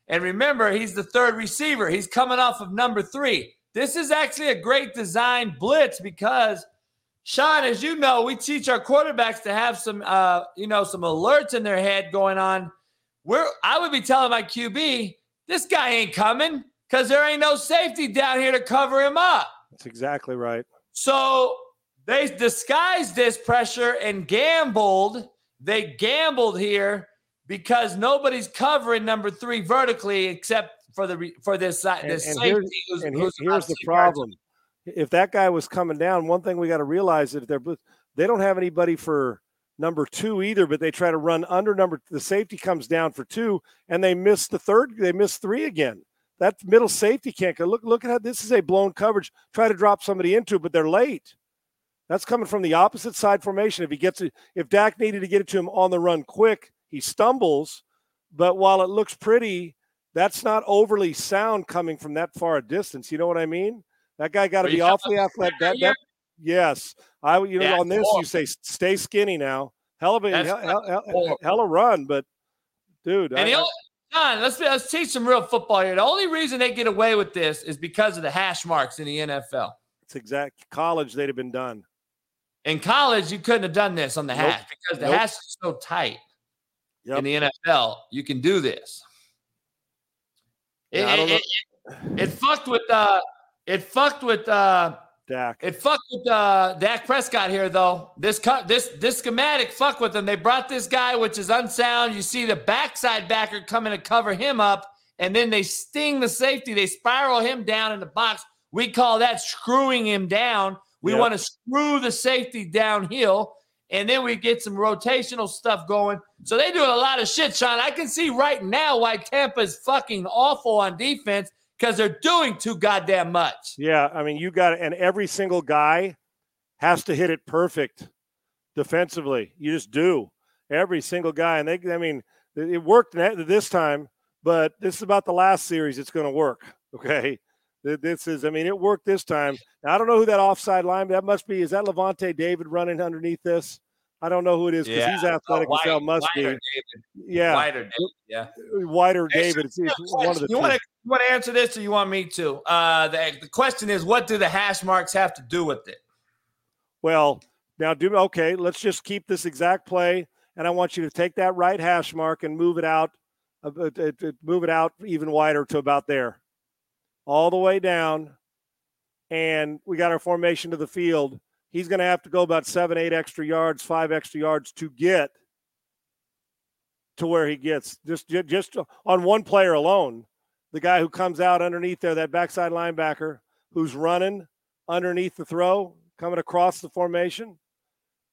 Speaker 1: And remember, he's the third receiver. He's coming off of number three. This is actually a great design blitz because, Sean, as you know, we teach our quarterbacks to have some, uh, you know, some alerts in their head going on. Where I would be telling my QB, this guy ain't coming because there ain't no safety down here to cover him up.
Speaker 3: That's exactly right.
Speaker 1: So they disguised this pressure and gambled. They gambled here because nobody's covering number three vertically except for the for this side. This
Speaker 3: and,
Speaker 1: safety.
Speaker 3: here's,
Speaker 1: who's,
Speaker 3: and
Speaker 1: who's
Speaker 3: here's the problem: if that guy was coming down, one thing we got to realize is they're they don't have anybody for number two either, but they try to run under number. The safety comes down for two, and they miss the third. They miss three again. That middle safety can't go. Look, look at how this is a blown coverage. Try to drop somebody into it, but they're late. That's coming from the opposite side formation. If he gets it, if Dak needed to get it to him on the run quick, he stumbles. But while it looks pretty, that's not overly sound coming from that far a distance. You know what I mean? That guy got to be awfully athletic. That, that, yes, I you know on this you say stay skinny now. Hell of a hell, hell, hell, hell, a run, but dude,
Speaker 1: and I, John, let's let's teach some real football here. The only reason they get away with this is because of the hash marks in the NFL.
Speaker 3: It's exact college they'd have been done.
Speaker 1: In college, you couldn't have done this on the nope. hash because the nope. hash is so tight. Yep. In the NFL, you can do this. It, it, it, it, fucked with uh it fucked with uh
Speaker 3: Dak.
Speaker 1: It fucked with uh, Dak Prescott here, though. This cut, this this schematic fuck with them. They brought this guy, which is unsound. You see the backside backer coming to cover him up, and then they sting the safety. They spiral him down in the box. We call that screwing him down. We yep. want to screw the safety downhill, and then we get some rotational stuff going. So they do a lot of shit, Sean. I can see right now why Tampa's fucking awful on defense because they're doing too goddamn much.
Speaker 3: Yeah, I mean, you got and every single guy has to hit it perfect defensively. You just do every single guy, and they, I mean, it worked this time, but this is about the last series. It's going to work. Okay. This is, I mean, it worked this time. Now, I don't know who that offside line, that must be. Is that Lavonte David running underneath this? I don't know who it is because yeah. he's athletic oh, as hell. Must be. David. Yeah.
Speaker 1: Wider David. Yeah.
Speaker 3: Wider David. It's, it's one of the
Speaker 1: you want to you want to answer this or you want me to? Uh, the, the question is, what do the hash marks have to do with it?
Speaker 3: Well, now do okay. Let's just keep this exact play, and I want you to take that right hash mark and move it out, uh, uh, uh, move it out even wider to about there, all the way down, and we got our formation to the field he's going to have to go about seven, eight extra yards, five extra yards to get to where he gets. Just just on one player alone, the guy who comes out underneath there, that backside linebacker who's running underneath the throw, coming across the formation.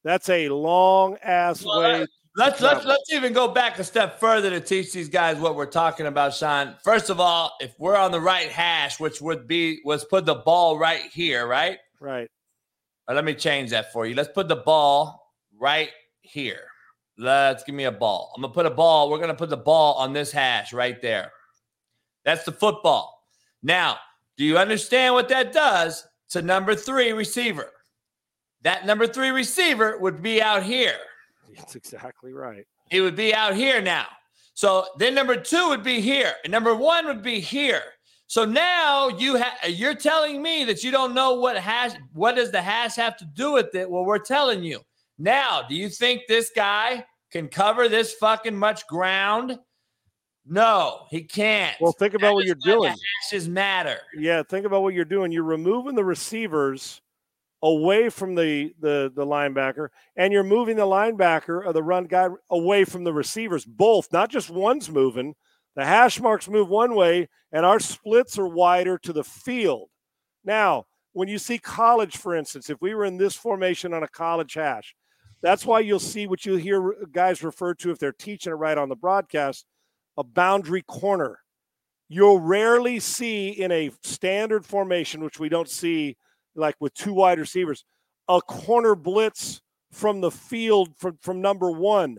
Speaker 3: That's a long ass well, way.
Speaker 1: Let's let's let's even go back a step further to teach these guys what we're talking about, Sean. First of all, if we're on the right hash, which would be was put the ball right here, right?
Speaker 3: Right
Speaker 1: let me change that for you. Let's put the ball right here. Let's give me a ball. I'm going to put a ball. We're going to put the ball on this hash right there. That's the football. Now, do you understand what that does to number three receiver? That number three receiver would be out here.
Speaker 3: That's exactly right.
Speaker 1: He would be out here now. So then number two would be here, and number one would be here. So now you have you're telling me that you don't know what hash what does the hash have to do with it? Well, we're telling you. Now, do you think this guy can cover this fucking much ground? No, he can't.
Speaker 3: Well, think about
Speaker 1: That
Speaker 3: what you're doing.
Speaker 1: Hashes matter.
Speaker 3: Yeah, think about what you're doing. You're removing the receivers away from the the the linebacker, and you're moving the linebacker or the run guy away from the receivers. Both, not just one's moving. The hash marks move one way, and our splits are wider to the field. Now, when you see college, for instance, if we were in this formation on a college hash, that's why you'll see what you hear guys refer to if they're teaching it right on the broadcast a boundary corner. You'll rarely see in a standard formation, which we don't see like with two wide receivers, a corner blitz from the field from, from number one.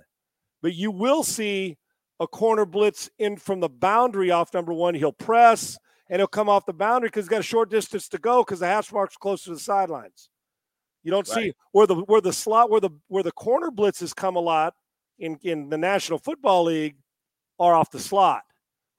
Speaker 3: But you will see a corner blitz in from the boundary off number one. He'll press and he'll come off the boundary because he's got a short distance to go because the hash mark's close to the sidelines. You don't see where the where the slot where the where the corner blitzes come a lot in in the National Football League are off the slot.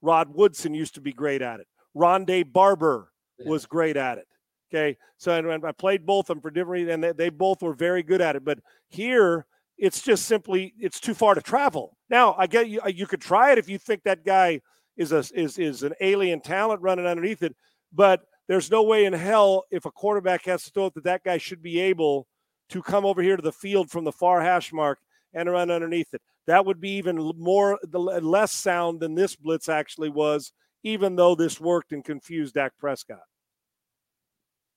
Speaker 3: Rod Woodson used to be great at it. Rondé Barber was great at it. Okay, so I played both of them for different reasons, and they, they both were very good at it. But here, it's just simply it's too far to travel. Now, I get you. You could try it if you think that guy is a is is an alien talent running underneath it, but there's no way in hell if a quarterback has to throw it that that guy should be able to come over here to the field from the far hash mark and run underneath it. That would be even more less sound than this blitz actually was, even though this worked and confused Dak Prescott.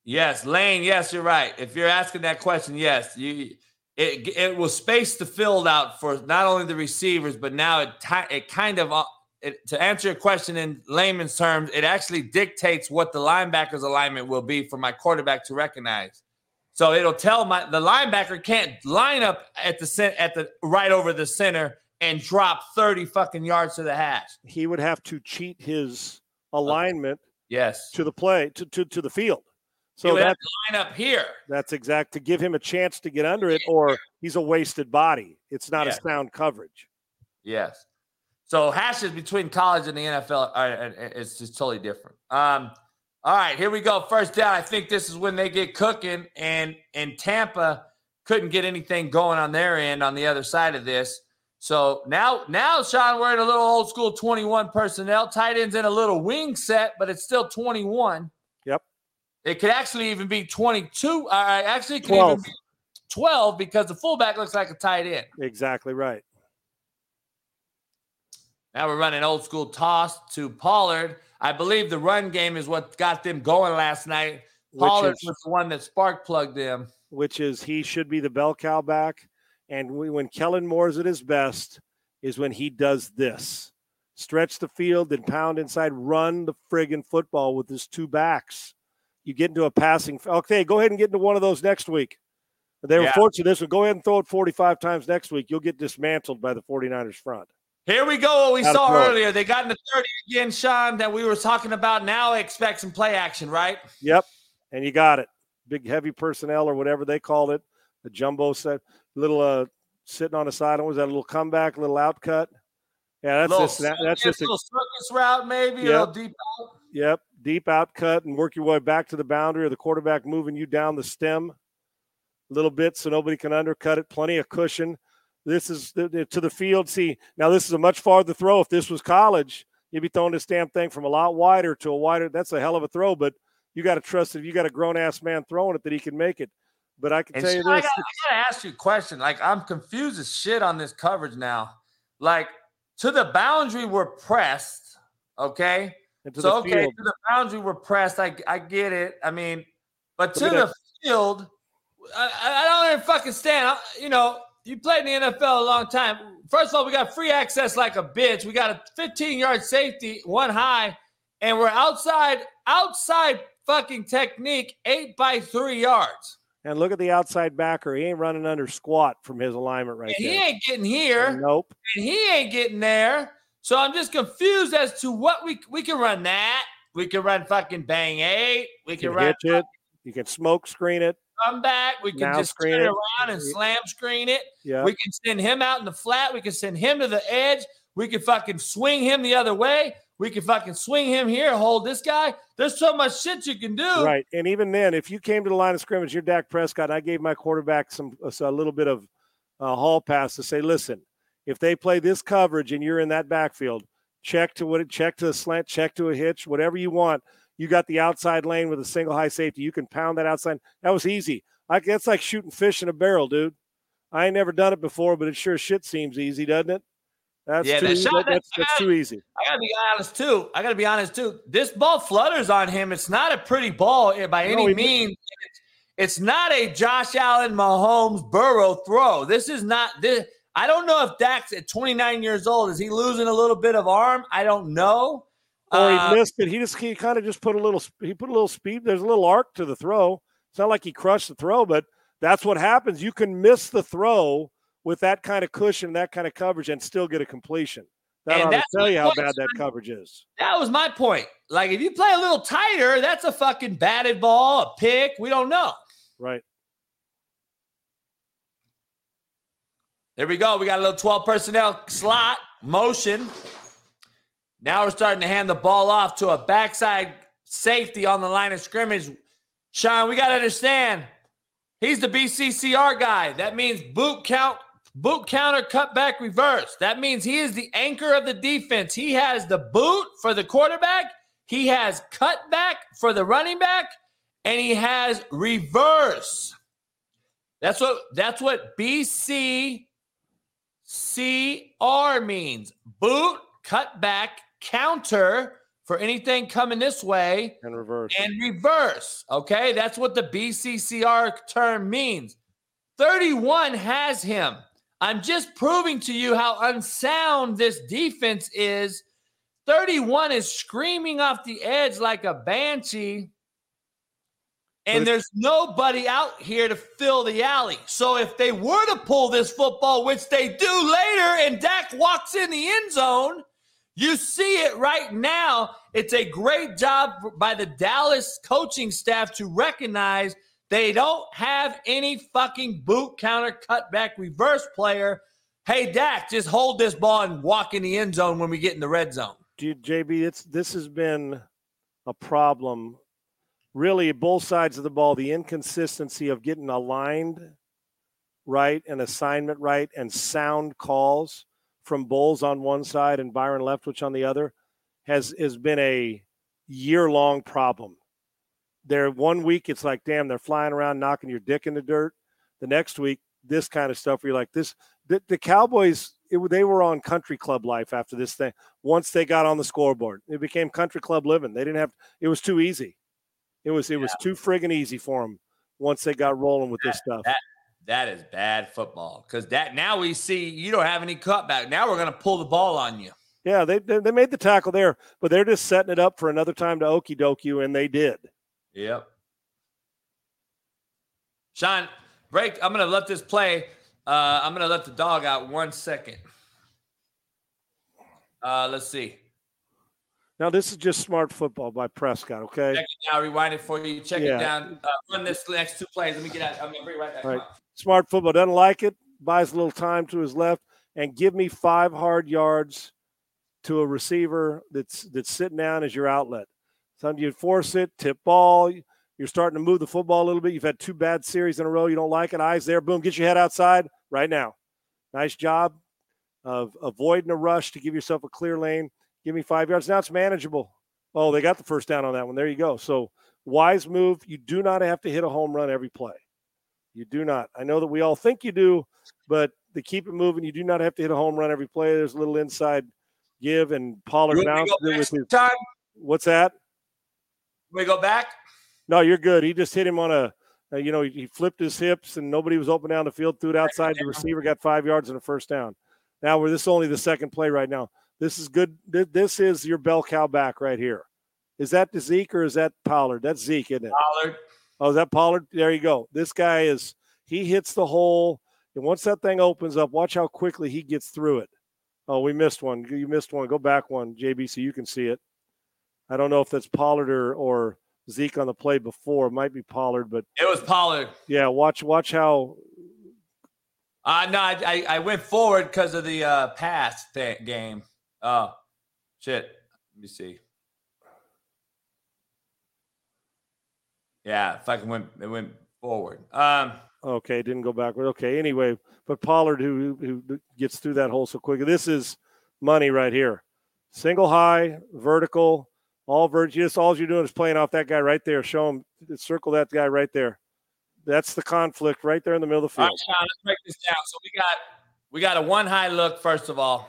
Speaker 1: Yes, Lane. Yes, you're right. If you're asking that question, yes, you it it will space the field out for not only the receivers, but now it it kind of uh, it, to answer your question in layman's terms, it actually dictates what the linebacker's alignment will be for my quarterback to recognize. So it'll tell my the linebacker can't line up at the cent, at the right over the center and drop 30 fucking yards to the hash.
Speaker 3: He would have to cheat his alignment
Speaker 1: Yes.
Speaker 3: to the play to, to, to the field.
Speaker 1: So
Speaker 3: that,
Speaker 1: line up here.
Speaker 3: that's exact to give him a chance to get under it, or he's a wasted body. It's not
Speaker 1: Yeah.
Speaker 3: a sound coverage.
Speaker 1: Yes. So hashes between college and the NFL are, are- are- it's just totally different. Um, all right, here we go. First down. I think this is when they get cooking, and and Tampa couldn't get anything going on their end on the other side of this. So now, now Sean, we're in a little old school 21 personnel. Tight ends in a little wing set, but it's still 21. It could actually even be 22. Uh, actually, it could
Speaker 3: 12.
Speaker 1: even be 12 because the fullback looks like a tight end.
Speaker 3: Exactly right.
Speaker 1: Now we're running old school toss to Pollard. I believe the run game is what got them going last night. Pollard
Speaker 3: is-
Speaker 1: was the one that spark plugged them.
Speaker 3: which is he should be the bell cow back. And we, when Kellen Moore's at his best is when he does this stretch the field and pound inside, run the friggin' football with his two backs. You get into a passing. Okay, go ahead and get into one of those next week. They were
Speaker 1: Yeah.
Speaker 3: fortunate this one. Go ahead and throw it 45 times next week. You'll get dismantled by the 49ers front.
Speaker 1: Here we go. What we
Speaker 3: to
Speaker 1: saw earlier. They got in the 30 again, Sean, that we were talking about. Now expect some play action, right?
Speaker 3: Yep. And you got it. Big heavy personnel or whatever they called it. The jumbo set, little uh sitting on the side. What was that? A little comeback, a little outcut. Yeah, that's
Speaker 1: little
Speaker 3: just that, that's
Speaker 1: circus,
Speaker 3: just a
Speaker 1: little circus route, maybe. A little deep out.
Speaker 3: Yep, deep outcut and work your way back to the boundary, or the quarterback moving you down the stem a little bit so nobody can undercut it. Plenty of cushion. This is to the field. See, now this is a much farther throw. If this was college, you'd be throwing this damn thing from a lot wider to a wider. That's a hell of a throw, but you got to trust that if you got a grown ass man throwing it that he can make it. But I can
Speaker 1: And
Speaker 3: tell you
Speaker 1: I
Speaker 3: this:
Speaker 1: gotta, I gotta ask you a question. Like, I'm confused as shit on this coverage now. Like, to the boundary, we're pressed. Okay.
Speaker 3: And to
Speaker 1: so
Speaker 3: the
Speaker 1: okay,
Speaker 3: field,
Speaker 1: to the boundary we're pressed. I I get it. I mean, but to the field, I, I don't even fucking stand. I- you know, you played in the NFL a long time. First of all, we got free access like a bitch. We got a 15 yard safety, one high, and we're outside outside fucking technique, eight by three yards.
Speaker 3: and look at the outside backer. He ain't running under squat from his alignment right
Speaker 1: And he ain't getting here.
Speaker 3: Nope.
Speaker 1: and he ain't getting there. So I'm just confused as to what we we can run that. We can run fucking bang eight. We can run
Speaker 3: it. You can smoke screen it.
Speaker 1: come back. We can
Speaker 3: Now
Speaker 1: just
Speaker 3: screen
Speaker 1: turn it
Speaker 3: it.
Speaker 1: around and slam screen it.
Speaker 3: Yeah.
Speaker 1: We can send him out in the flat. We can send him to the edge. We can fucking swing him the other way. We can fucking swing him here, hold this guy. There's so much shit you can do.
Speaker 3: Right. And even then, if you came to the line of scrimmage, you're Dak Prescott, I gave my quarterback some uh, a little bit of a hall pass to say, listen, if they play this coverage and you're in that backfield, check to what it check to a slant, check to a hitch, whatever you want. You got the outside lane with a single high safety. You can pound that outside. That was easy. Like that's like shooting fish in a barrel, dude. I ain't never done it before, but it sure shit seems easy, doesn't it? That's yeah, too, that shot, that's, that's, that's too easy.
Speaker 1: I gotta be honest too. I gotta be honest too. This ball flutters on him. It's not a pretty ball eh, by any no, means. It's, it's not a Josh Allen, Mahomes, Burrow throw. This is not this. I don't know if Dak's at 29 years old. Is he losing a little bit of arm? I don't know.
Speaker 3: Or he uh, missed it. He just he kind of just put a little he put a little speed. There's a little arc to the throw. It's not like he crushed the throw, but that's what happens. You can miss the throw with that kind of cushion, that kind of coverage, and still get a completion. That ought to tell you how bad that coverage is.
Speaker 1: That was my point. Like if you play a little tighter, that's a fucking batted ball, a pick. We don't know.
Speaker 3: Right.
Speaker 1: There we go. We got a little 12 personnel slot motion. Now we're starting to hand the ball off to a backside safety on the line of scrimmage. Sean, we got to understand he's the BCCR guy. That means boot count, boot counter, cutback, reverse. That means he is the anchor of the defense. He has the boot for the quarterback, he has cutback for the running back, and he has reverse. That's what that's what BC CR means boot, cut back, counter for anything coming this way
Speaker 3: and reverse.
Speaker 1: And reverse. Okay. That's what the BCCR term means. 31 has him. I'm just proving to you how unsound this defense is. 31 is screaming off the edge like a banshee and there's nobody out here to fill the alley. So if they were to pull this football, which they do later, and Dak walks in the end zone, you see it right now. It's a great job by the Dallas coaching staff to recognize they don't have any fucking boot counter cutback reverse player. Hey, Dak, just hold this ball and walk in the end zone when we get in the red zone.
Speaker 3: Dude, JB, it's this has been a problem really both sides of the ball, the inconsistency of getting aligned right and assignment right and sound calls from Bowles on one side and Byron Leftwich on the other has has been a year long problem. There one week it's like, damn, they're flying around knocking your dick in the dirt. The next week, this kind of stuff where you're like, this the, the Cowboys, it, they were on country club life after this thing. Once they got on the scoreboard, it became country club living. They didn't have it was too easy. It was it yeah. was too friggin' easy for them once they got rolling with
Speaker 1: that,
Speaker 3: this stuff.
Speaker 1: That, that is bad football because that now we see you don't have any cutback. Now we're going to pull the ball on you.
Speaker 3: Yeah, they, they, they made the tackle there, but they're just setting it up for another time to okey doke you, and they did.
Speaker 1: Yep. Sean, break. I'm going to let this play. Uh, I'm going to let the dog out one second. Uh, let's see.
Speaker 3: Now this is just smart football by Prescott. Okay.
Speaker 1: Check it now. Rewind it for you. Check yeah. it down. Uh, run this next two plays. Let me get out. I'm gonna bring right back. Right.
Speaker 3: Smart football doesn't like it. Buys a little time to his left and give me five hard yards to a receiver that's that's sitting down as your outlet. Sometimes you force it, tip ball. You're starting to move the football a little bit. You've had two bad series in a row. You don't like it. Eyes there. Boom. Get your head outside right now. Nice job of avoiding a rush to give yourself a clear lane Give me five yards. Now it's manageable. Oh, they got the first down on that one. There you go. So wise move. You do not have to hit a home run every play. You do not. I know that we all think you do, but to keep it moving, you do not have to hit a home run every play. There's a little inside give, and Pollard it with his time. What's that?
Speaker 1: We go back.
Speaker 3: No, you're good. He just hit him on a, a you know, he, he flipped his hips, and nobody was open down the field. Threw it outside. The receiver got five yards and a first down. Now we're this is only the second play right now. This is good. This is your bell cow back right here. Is that the Zeke or is that Pollard? That's Zeke, isn't it?
Speaker 1: Pollard.
Speaker 3: Oh, is that Pollard? There you go. This guy is he hits the hole, and once that thing opens up, watch how quickly he gets through it. Oh, we missed one. You missed one. Go back one, JB, so you can see it. I don't know if that's Pollard or, or Zeke on the play before. It might be Pollard, but
Speaker 1: it was Pollard.
Speaker 3: Yeah, watch watch how
Speaker 1: Uh, no, I, I, went forward because of the uh, pass th- game. Oh, shit. Let me see. Yeah, can went it went forward. Um,
Speaker 3: okay, didn't go backward. Okay, anyway, but Pollard who who gets through that hole so quickly. This is money right here. Single high, vertical, all vert. Just all you're doing is playing off that guy right there. Show him, circle that guy right there. That's the conflict right there in the middle of the field.
Speaker 1: All right, Sean, let's break this down. So we got we got a one high look first of all.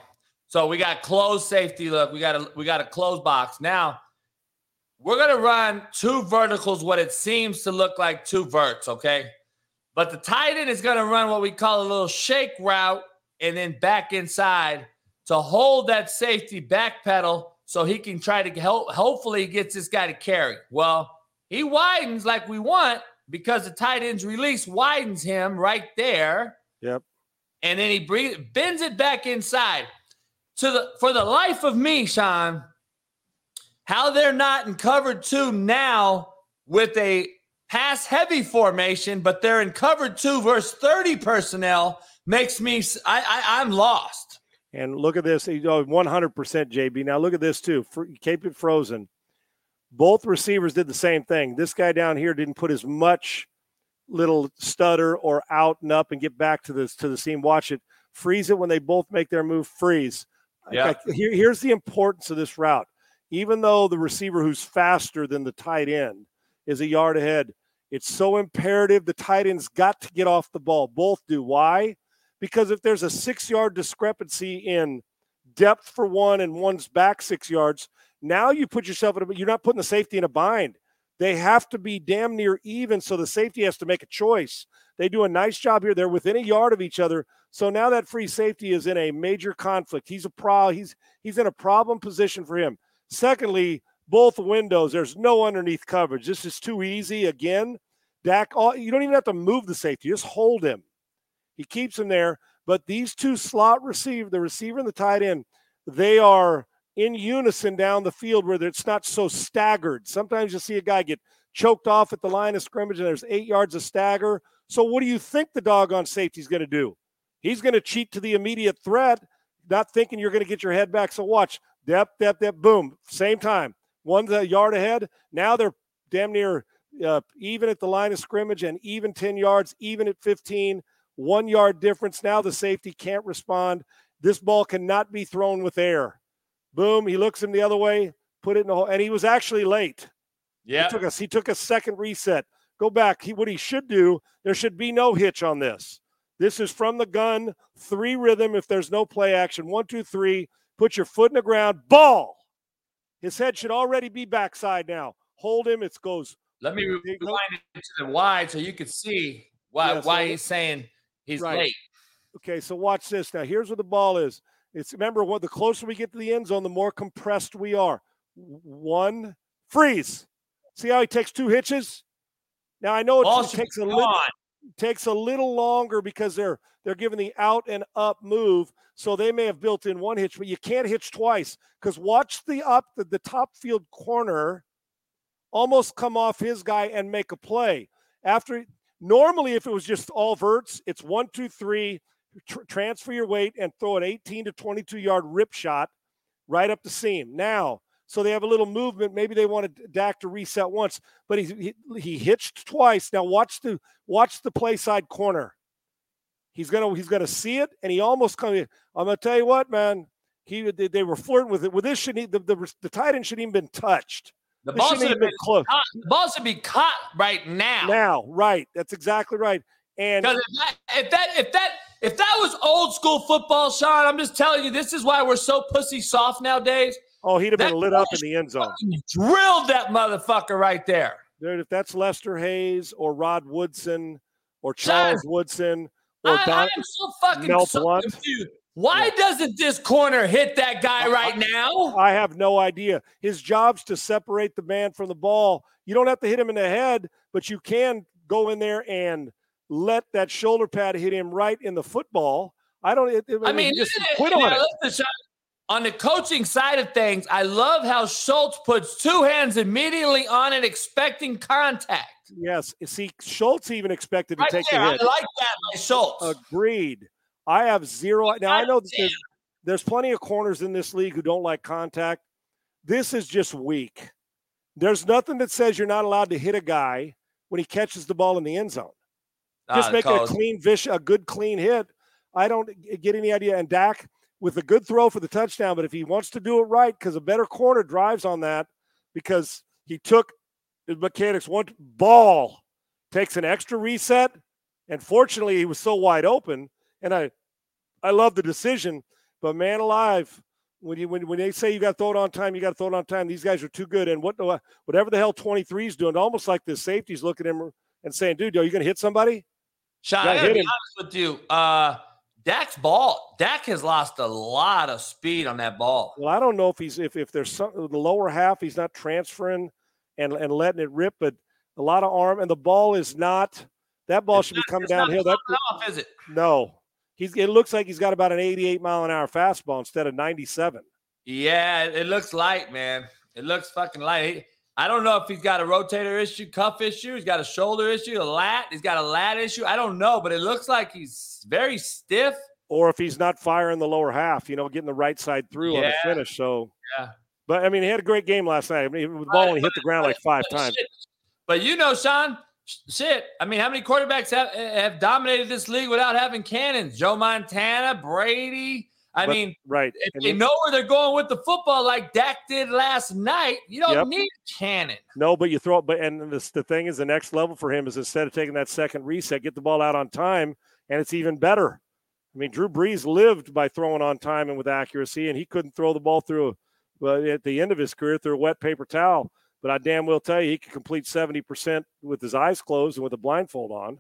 Speaker 1: So we got closed safety look. We got a we got a closed box. Now we're gonna run two verticals, what it seems to look like two verts, okay? But the tight end is gonna run what we call a little shake route and then back inside to hold that safety back pedal so he can try to help hopefully gets this guy to carry. Well, he widens like we want because the tight end's release widens him right there.
Speaker 3: Yep.
Speaker 1: And then he breathe, bends it back inside. To the for the life of me, Sean, how they're not in cover two now with a pass heavy formation, but they're in cover two versus 30 personnel makes me I, I I'm lost.
Speaker 3: And look at this, you know, 100% JB. Now look at this too. Keep it frozen. Both receivers did the same thing. This guy down here didn't put as much little stutter or out and up and get back to this to the seam. Watch it. Freeze it when they both make their move. Freeze.
Speaker 1: Yeah.
Speaker 3: Here, here's the importance of this route. Even though the receiver who's faster than the tight end is a yard ahead, it's so imperative the tight end's got to get off the ball. Both do. Why? Because if there's a six yard discrepancy in depth for one and one's back six yards, now you put yourself in a, you're not putting the safety in a bind. They have to be damn near even, so the safety has to make a choice. They do a nice job here. They're within a yard of each other. So now that free safety is in a major conflict. He's a pro. He's he's in a problem position for him. Secondly, both windows. There's no underneath coverage. This is too easy. Again, Dak. You don't even have to move the safety. Just hold him. He keeps him there. But these two slot receiver, the receiver and the tight end, they are in unison down the field where it's not so staggered. Sometimes you see a guy get choked off at the line of scrimmage and there's eight yards of stagger. So what do you think the doggone safety is going to do? He's going to cheat to the immediate threat, not thinking you're going to get your head back. So watch depth, depth, depth, boom, same time. One's a yard ahead. Now they're damn near uh, even at the line of scrimmage and even 10 yards, even at 15, one yard difference. Now the safety can't respond. This ball cannot be thrown with air. Boom, he looks him the other way, put it in the hole, and he was actually late.
Speaker 1: Yeah.
Speaker 3: He took us. He took a second reset. Go back. He what he should do. There should be no hitch on this. This is from the gun, three rhythm. If there's no play action, one, two, three. Put your foot in the ground. Ball. His head should already be backside now. Hold him. It goes.
Speaker 1: Let me rewind it to the wide so you can see why
Speaker 3: Yeah, so-
Speaker 1: why he's saying he's
Speaker 3: Right.
Speaker 1: late.
Speaker 3: Okay, so watch this now. Here's where the ball is. It's remember what the closer we get to the end zone, the more compressed we are. One freeze. See how he takes two hitches? Now I know it takes a little. Takes a little longer because they're they're giving the out and up move, so they may have built in one hitch, but you can't hitch twice because watch the up the, the top field corner almost come off his guy and make a play after. Normally, if it was just all verts, it's one, two, three, tr- transfer your weight and throw an 18 to 22 yard rip shot right up the seam. Now, so they have a little movement. Maybe they wanted Dak to reset once, but he he, he hitched twice. Now watch the watch the play side corner. He's gonna he's gonna see it, and he almost come in. I'm gonna tell you what, man. He they, they were flirting with it. With this, should the, the the tight end shouldn't even been touched.
Speaker 1: The
Speaker 3: This
Speaker 1: ball
Speaker 3: shouldn't
Speaker 1: have
Speaker 3: been close.
Speaker 1: caught. The ball should be caught right now.
Speaker 3: Now, right? That's exactly right. And
Speaker 1: Because if that, if that if that if that was old school football, Sean, I'm just telling you, this is why we're so pussy soft nowadays.
Speaker 3: Oh, he'd have been
Speaker 1: that
Speaker 3: lit up in the end zone.
Speaker 1: Drilled that motherfucker right there.
Speaker 3: Dude, if that's Lester Hayes or Rod Woodson or Charles Woodson or
Speaker 1: I, I am so fucking
Speaker 3: Mel
Speaker 1: so
Speaker 3: Blount?
Speaker 1: confused. Why doesn't this corner hit that guy right now?
Speaker 3: I have no idea. His job's to separate the man from the ball. You don't have to hit him in the head, but you can go in there and let that shoulder pad hit him right in the football. I don't. It,
Speaker 1: I mean,
Speaker 3: just
Speaker 1: yeah,
Speaker 3: quit on it.
Speaker 1: listen, Sean, on the coaching side of things, I love how Schultz puts two hands immediately on it, expecting contact.
Speaker 3: Yes. See, Schultz even expected to
Speaker 1: Right
Speaker 3: take
Speaker 1: there,
Speaker 3: the
Speaker 1: I like that by Schultz.
Speaker 3: Agreed. I have zero. Now I know that there's, there's plenty of corners in this league who don't like contact. This is just weak. There's nothing that says you're not allowed to hit a guy when he catches the ball in the end zone. Just
Speaker 1: Ah,
Speaker 3: make it a clean, vish, a good, clean hit. I don't get any idea. And Dak with a good throw for the touchdown, but if he wants to do it right, because a better corner drives on that, because he took the mechanics one ball, takes an extra reset, and fortunately he was so wide open. And I, I love the decision, but man alive, when you when, when they say you got to throw it on time, you got to throw it on time. These guys are too good. And what the- whatever the hell 23 is doing, almost like the safety's looking at him and saying, "Dude, are you going to hit somebody?"
Speaker 1: Sean, I gotta be
Speaker 3: him.
Speaker 1: honest with you. Uh, Dak's ball. Dak has lost a lot of speed on that ball.
Speaker 3: Well, I don't know if he's if if there's some the lower half he's not transferring and and letting it rip, but a lot of arm and the ball is not that ball
Speaker 1: It's
Speaker 3: should
Speaker 1: not-
Speaker 3: be coming downhill. That
Speaker 1: off, is it?
Speaker 3: no, he's it looks like he's got about an 88 mile an hour fastball instead of 97.
Speaker 1: Yeah, it looks light, man. It looks fucking light. I don't know if he's got a rotator issue, cuff issue. He's got a shoulder issue, a lat. He's got a lat issue. I don't know, but it looks like he's very stiff.
Speaker 3: Or if he's not firing the lower half, you know, getting the right side through on the finish. So
Speaker 1: Yeah.
Speaker 3: But I mean, he had a great game last night. I mean, the ball only hit the ground like five times.
Speaker 1: But you know, Sean, shit. I mean, how many quarterbacks have have dominated this league without having cannons? Joe Montana, Brady. I
Speaker 3: But-
Speaker 1: mean,
Speaker 3: Right.
Speaker 1: if
Speaker 3: And
Speaker 1: they know where they're going with the football, like Dak did last night, you don't
Speaker 3: Yep.
Speaker 1: need a cannon.
Speaker 3: No, but you throw it. But and this, the thing is, the next level for him is instead of taking that second reset, get the ball out on time, and it's even better. I mean, Drew Brees lived by throwing on time and with accuracy, and he couldn't throw the ball through. But at the end of his career, through a wet paper towel. But I damn well tell you, he could complete seventy percent with his eyes closed and with a blindfold on.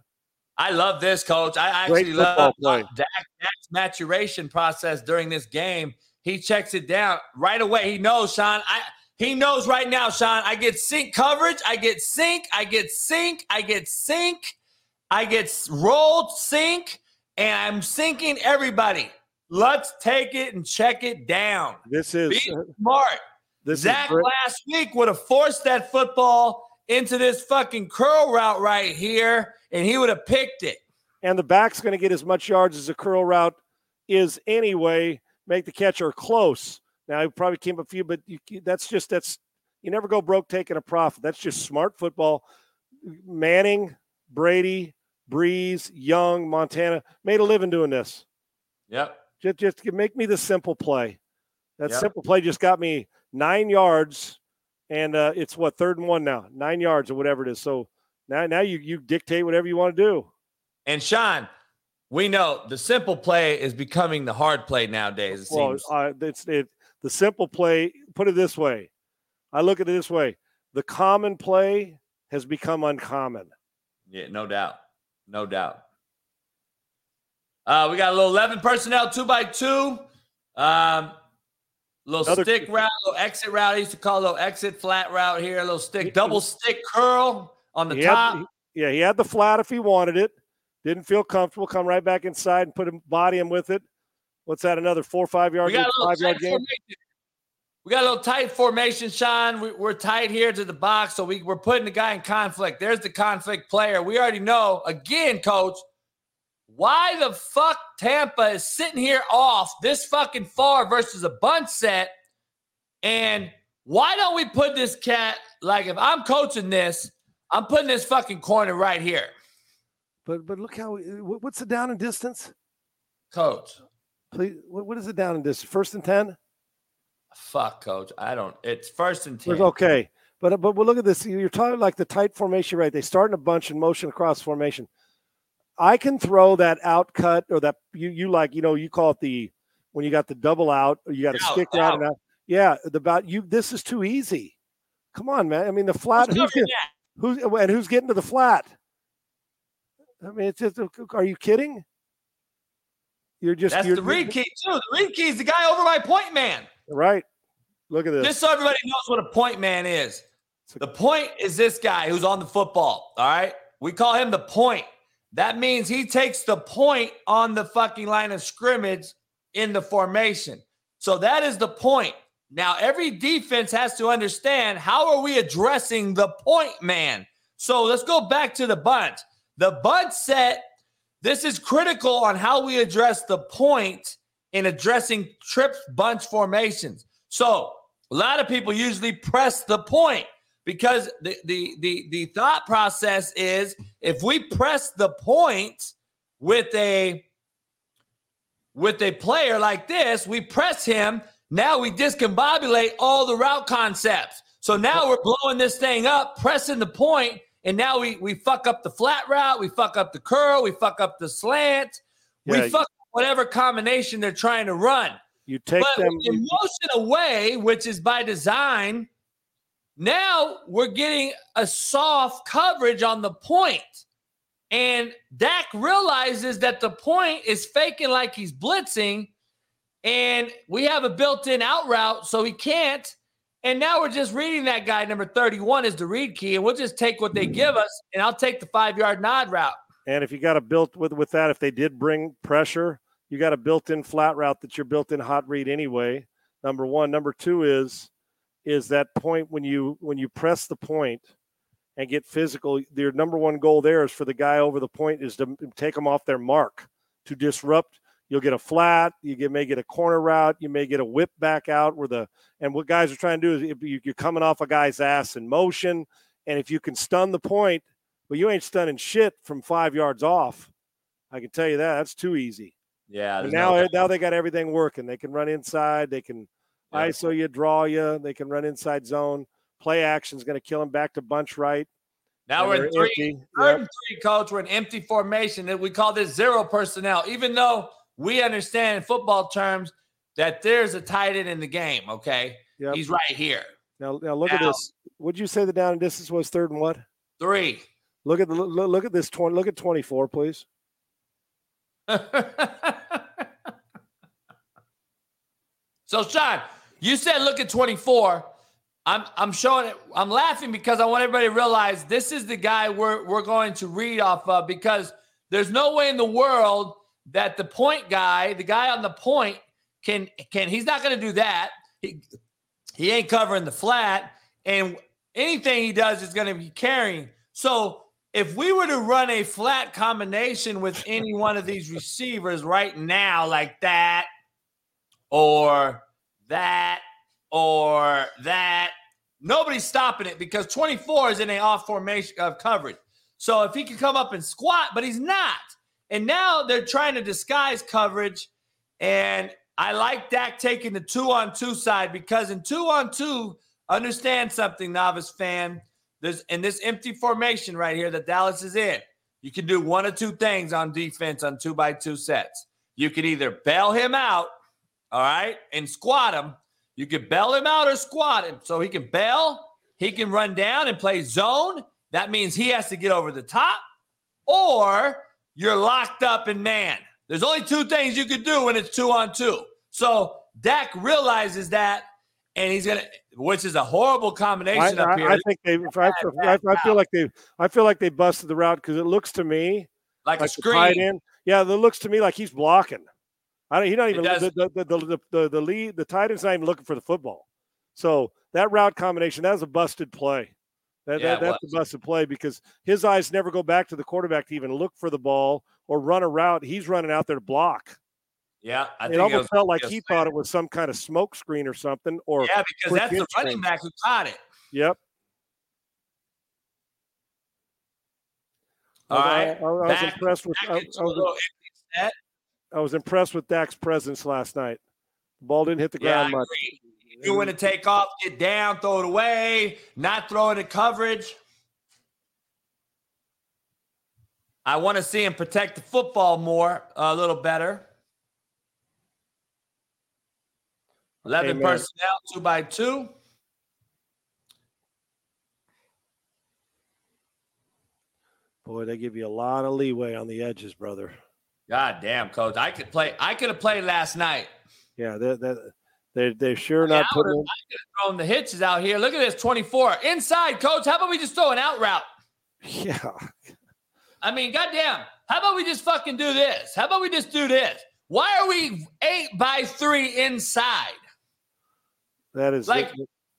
Speaker 1: I love this, coach. I actually love. Dak, Dak's maturation process during this game. He checks it down right away. He knows, Sean. I he knows right now, Sean. I get sink coverage. I get sink. I get sink. I get sink. I get rolled sink, and I'm sinking everybody. Let's take it and check it down.
Speaker 3: This is
Speaker 1: Be smart.
Speaker 3: this
Speaker 1: Zach
Speaker 3: is
Speaker 1: last week would have forced that football into this fucking curl route right here, and he would have picked it.
Speaker 3: and the back's going to get as much yards as a curl route is anyway. Make the catcher close. Now he probably came a few, but you, that's just that's you never go broke taking a profit. That's just smart football. Manning, Brady, Brees, Young, Montana made a living doing this.
Speaker 1: Yep.
Speaker 3: Just just make me the simple play. That
Speaker 1: Yep.
Speaker 3: simple play just got me nine yards, and uh, it's what third and one now, nine yards or whatever it is. So now now you you dictate whatever you want to do.
Speaker 1: And Sean, we know the simple play is becoming the hard play nowadays. It
Speaker 3: Well,
Speaker 1: seems.
Speaker 3: uh, it's it, the simple play. Put it this way, I look at it this way: the common play has become uncommon.
Speaker 1: yeah, no doubt. No doubt. Uh, we got a little 11 personnel, two by two. Um, little
Speaker 3: Another-
Speaker 1: stick route, little exit route. I used to call a little exit flat route here, a little stick, double stick curl on the
Speaker 3: He
Speaker 1: top.
Speaker 3: had, yeah, he had the flat if he wanted it. Didn't feel comfortable. Come right back inside and put him body him with it. What's that? Another four or five yard,
Speaker 1: we got a little
Speaker 3: five yard game.
Speaker 1: formation. We got a little tight formation, Sean. We, we're tight here to the box, so we, we're putting the guy in conflict. There's the conflict player. We already know, again, coach, why the fuck Tampa is sitting here off this fucking far versus a bunt set. And why don't we put this cat, like if I'm coaching this, I'm putting this fucking corner right here,
Speaker 3: But but look how what's the down and distance?
Speaker 1: coach.
Speaker 3: Please, what, is it down and distance? First and ten.
Speaker 1: Fuck, coach. I don't. It's first and 10.
Speaker 3: Okay, but but well, look at this. You're talking like the tight formation, right? They start in a bunch and motion across formation. I can throw that out cut or that you you like you know you call it the when you got the double out or you got a
Speaker 1: Out,
Speaker 3: stick route
Speaker 1: out.
Speaker 3: and out. Yeah, the about you. This is too easy. Come on, man. I mean the flat.
Speaker 1: Who's
Speaker 3: getting, who's and who's getting to the flat? I mean, it's just. Are you kidding? You're just.
Speaker 1: That's
Speaker 3: you're,
Speaker 1: the read key, too. The read key is the guy over my point man.
Speaker 3: Right. Look at this.
Speaker 1: Just so everybody knows what a point man is. The point is this guy who's on the football. All right. We call him the point. That means he takes the point on the fucking line of scrimmage in the formation. So that is the point. Now, every defense has to understand how are we addressing the point man. So let's go back to the bunt. The bunt set, this is critical on how we address the point in addressing trips bunch formations. So a lot of people usually press the point because the, the the the thought process is if we press the point with a with a player like this, we press him. Now we discombobulate all the route concepts. So now we're blowing this thing up, pressing the point, and now we we fuck up the flat route, we fuck up the curl, we fuck up the slant, yeah, we fuck whatever combination they're trying to run.
Speaker 3: You take
Speaker 1: but
Speaker 3: them
Speaker 1: with motion away, which is by design. Now we're getting a soft coverage on the point. And Dak realizes that the point is faking like he's blitzing, and we have a built in out route, so he can't. And now we're just reading that guy, number 31 is the read key, and we'll just take what they give us, and I'll take the five yard nod route.
Speaker 3: And if you got a built with with that, if they did bring pressure, you got a built-in flat route that you're built-in hot read anyway. Number one. Number two is is that point when you when you press the point and get physical. Your number one goal there is for the guy over the point is to take them off their mark to disrupt. You'll get a flat. You get, may get a corner route. You may get a whip back out where the and what guys are trying to do is you're coming off a guy's ass in motion, and if you can stun the point, well, you ain't stunning shit from five yards off. I can tell you that. That's too easy.
Speaker 1: Yeah.
Speaker 3: now, no now they got everything working. They can run inside. They can yeah. ISO you, draw you. They can run inside zone. Play action is going to kill them back to bunch right.
Speaker 1: Now we're in three, yep. three, coach. We're in empty formation. We call this zero personnel, even though we understand in football terms that there's a tight end in the game. Okay. Yep. He's right here.
Speaker 3: Now, now look now, at this. Would you say the down and distance was third and what?
Speaker 1: Three.
Speaker 3: Look at the look at this twenty. Look at twenty four, please.
Speaker 1: so, Sean, you said look at 24. I'm I'm showing it. I'm laughing because I want everybody to realize this is the guy we're we're going to read off of because there's no way in the world that the point guy, the guy on the point, can can he's not going to do that. He he ain't covering the flat, and anything he does is going to be carrying. So if we were to run a flat combination with any one of these receivers right now, like that, or that, or that, nobody's stopping it because 24 is in an off formation of coverage. So if he can come up and squat, but he's not. And now they're trying to disguise coverage. And I like Dak taking the two on two side because in two on two, understand something, novice fan this in this empty formation right here that Dallas is in, you can do one or two things on defense on two by two sets. You can either bail him out, all right, and squat him. You can bail him out or squat him. So he can bail, he can run down and play zone. That means he has to get over the top, or you're locked up in man. There's only two things you could do when it's two on two. So Dak realizes that, and he's gonna which is a horrible combination
Speaker 3: I,
Speaker 1: up here.
Speaker 3: I, I think they. I, I, I, feel like they. I feel like they busted the route because it looks to me
Speaker 1: like, like a screen.
Speaker 3: End, yeah, it looks to me like he's blocking. I don't. He not even the the, the the, the the lead. The tight end's not even looking for the football. So that route combination that was a busted play. That, yeah, that that's a busted play because his eyes never go back to the quarterback to even look for the ball or run a route. He's running out there to block.
Speaker 1: Yeah,
Speaker 3: I it almost it felt like he thought it was some kind of smoke screen or something. Or
Speaker 1: yeah, because that's the running back who caught it.
Speaker 3: Yep.
Speaker 1: All right.
Speaker 3: I, I, I was back, impressed with. Uh, I, was, uh, I, was, impressed with Dak's presence last night. The ball didn't hit the ground
Speaker 1: yeah,
Speaker 3: much.
Speaker 1: You want to take off, get down, throw it away, not throw it in coverage. I want to see him protect the football more, a little better. 11 Amen. personnel, two by two.
Speaker 3: Boy, they give you a lot of leeway on the edges, brother.
Speaker 1: God damn, coach. I could play. I could have played last night.
Speaker 3: Yeah, they they they they're sure not putting. I
Speaker 1: could have thrown the hitches out here. Look at this, twenty four inside, coach. How about we just throw an out route?
Speaker 3: Yeah.
Speaker 1: I mean, goddamn. How about we just fucking do this? How about we just do this? Why are we eight by three inside?
Speaker 3: That is
Speaker 1: Like,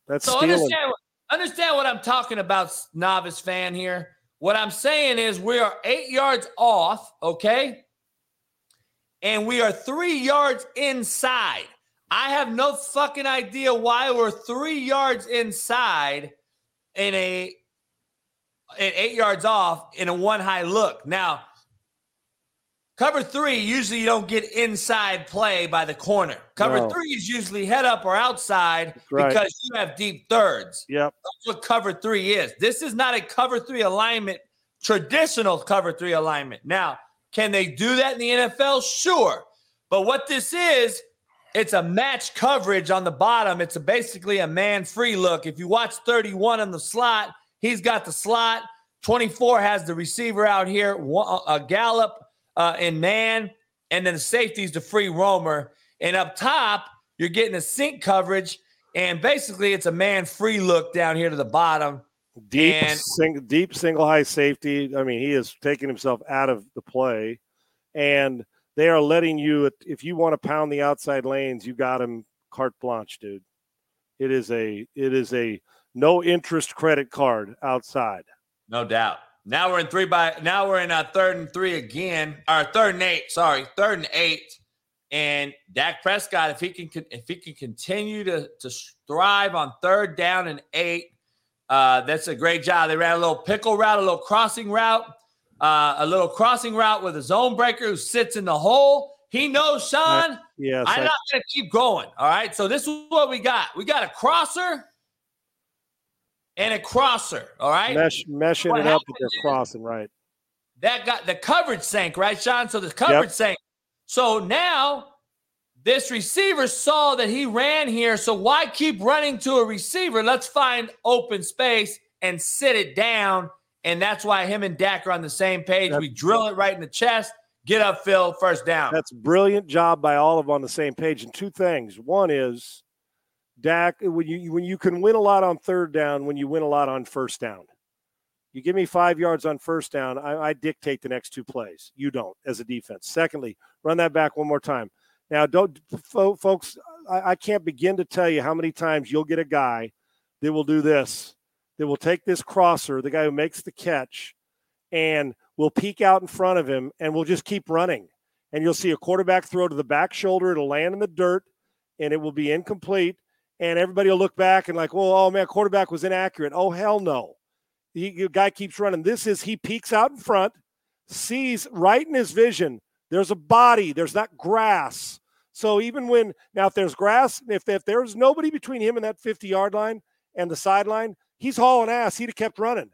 Speaker 3: that's
Speaker 1: So
Speaker 3: stealing.
Speaker 1: understand, understand what I'm talking about, novice fan here. What I'm saying is we are eight yards off, okay? And we are three yards inside. I have no fucking idea why we're three yards inside in a and eight yards off in a one high look. Now, cover three, usually you don't get inside play by the corner. Cover
Speaker 3: No.
Speaker 1: three is usually head up or outside
Speaker 3: right.
Speaker 1: because you have deep thirds.
Speaker 3: Yep.
Speaker 1: That's what cover three is. This is not a cover three alignment, traditional cover three alignment. Now, can they do that in the NFL? Sure. But what this is, it's a match coverage on the bottom. It's a, basically a man free look. If you watch 31 on the slot, he's got the slot. 24 has the receiver out here, a Gallup uh, in man, and then the safety is the free roamer. And up top, you're getting a sink coverage, and basically it's a man free look down here to the bottom.
Speaker 3: Deep,
Speaker 1: And-
Speaker 3: sing, deep single high safety. I mean, he is taking himself out of the play, and they are letting you. If you want to pound the outside lanes, you got him carte blanche, dude. It is a it is a no interest credit card outside.
Speaker 1: No doubt. Now we're in three by now we're in a third and three again, or third and eight. Sorry, third and eight. And Dak Prescott, if he can if he can continue to to thrive on third down and eight, uh, that's a great job. They ran a little pickle route, a little crossing route, uh, a little crossing route with a zone breaker who sits in the hole. He knows, Sean.
Speaker 3: Yes,
Speaker 1: I'm
Speaker 3: I-
Speaker 1: not going to keep going. All right. So this is what we got. We got a crosser and a crosser. All right.
Speaker 3: mesh meshing
Speaker 1: What
Speaker 3: it up with their crossing right.
Speaker 1: that got the coverage sank, right, Sean? So the coverage sank. So now this receiver saw that he ran here. So why keep running to a receiver? Let's find open space and sit it down. And that's why him and Dak are on the same page.
Speaker 3: That-
Speaker 1: we drill it right in the chest, get up, Phil, first down.
Speaker 3: That's brilliant job by all of them on the same page. And two things. One is Dak when you when you can win a lot on third down, when you win a lot on first down. You give me five yards on first down, I, I dictate the next two plays. You don't as a defense. Secondly, run that back one more time. Now, don't fo- folks. I, I can't begin to tell you how many times you'll get a guy that will do this. That will take this crosser, the guy who makes the catch, and will peek out in front of him, and will just keep running and you'll see a quarterback throw to the back shoulder. It'll land in the dirt and it will be incomplete. And everybody will look back and like, well, oh man, quarterback was inaccurate. Oh hell no. The guy keeps running. This is he peeks out in front, sees right in his vision. There's a body. There's not grass. So even when now, if there's grass, if if there's nobody between him and that 50 yard line and the sideline, he's hauling ass. He'd have kept running,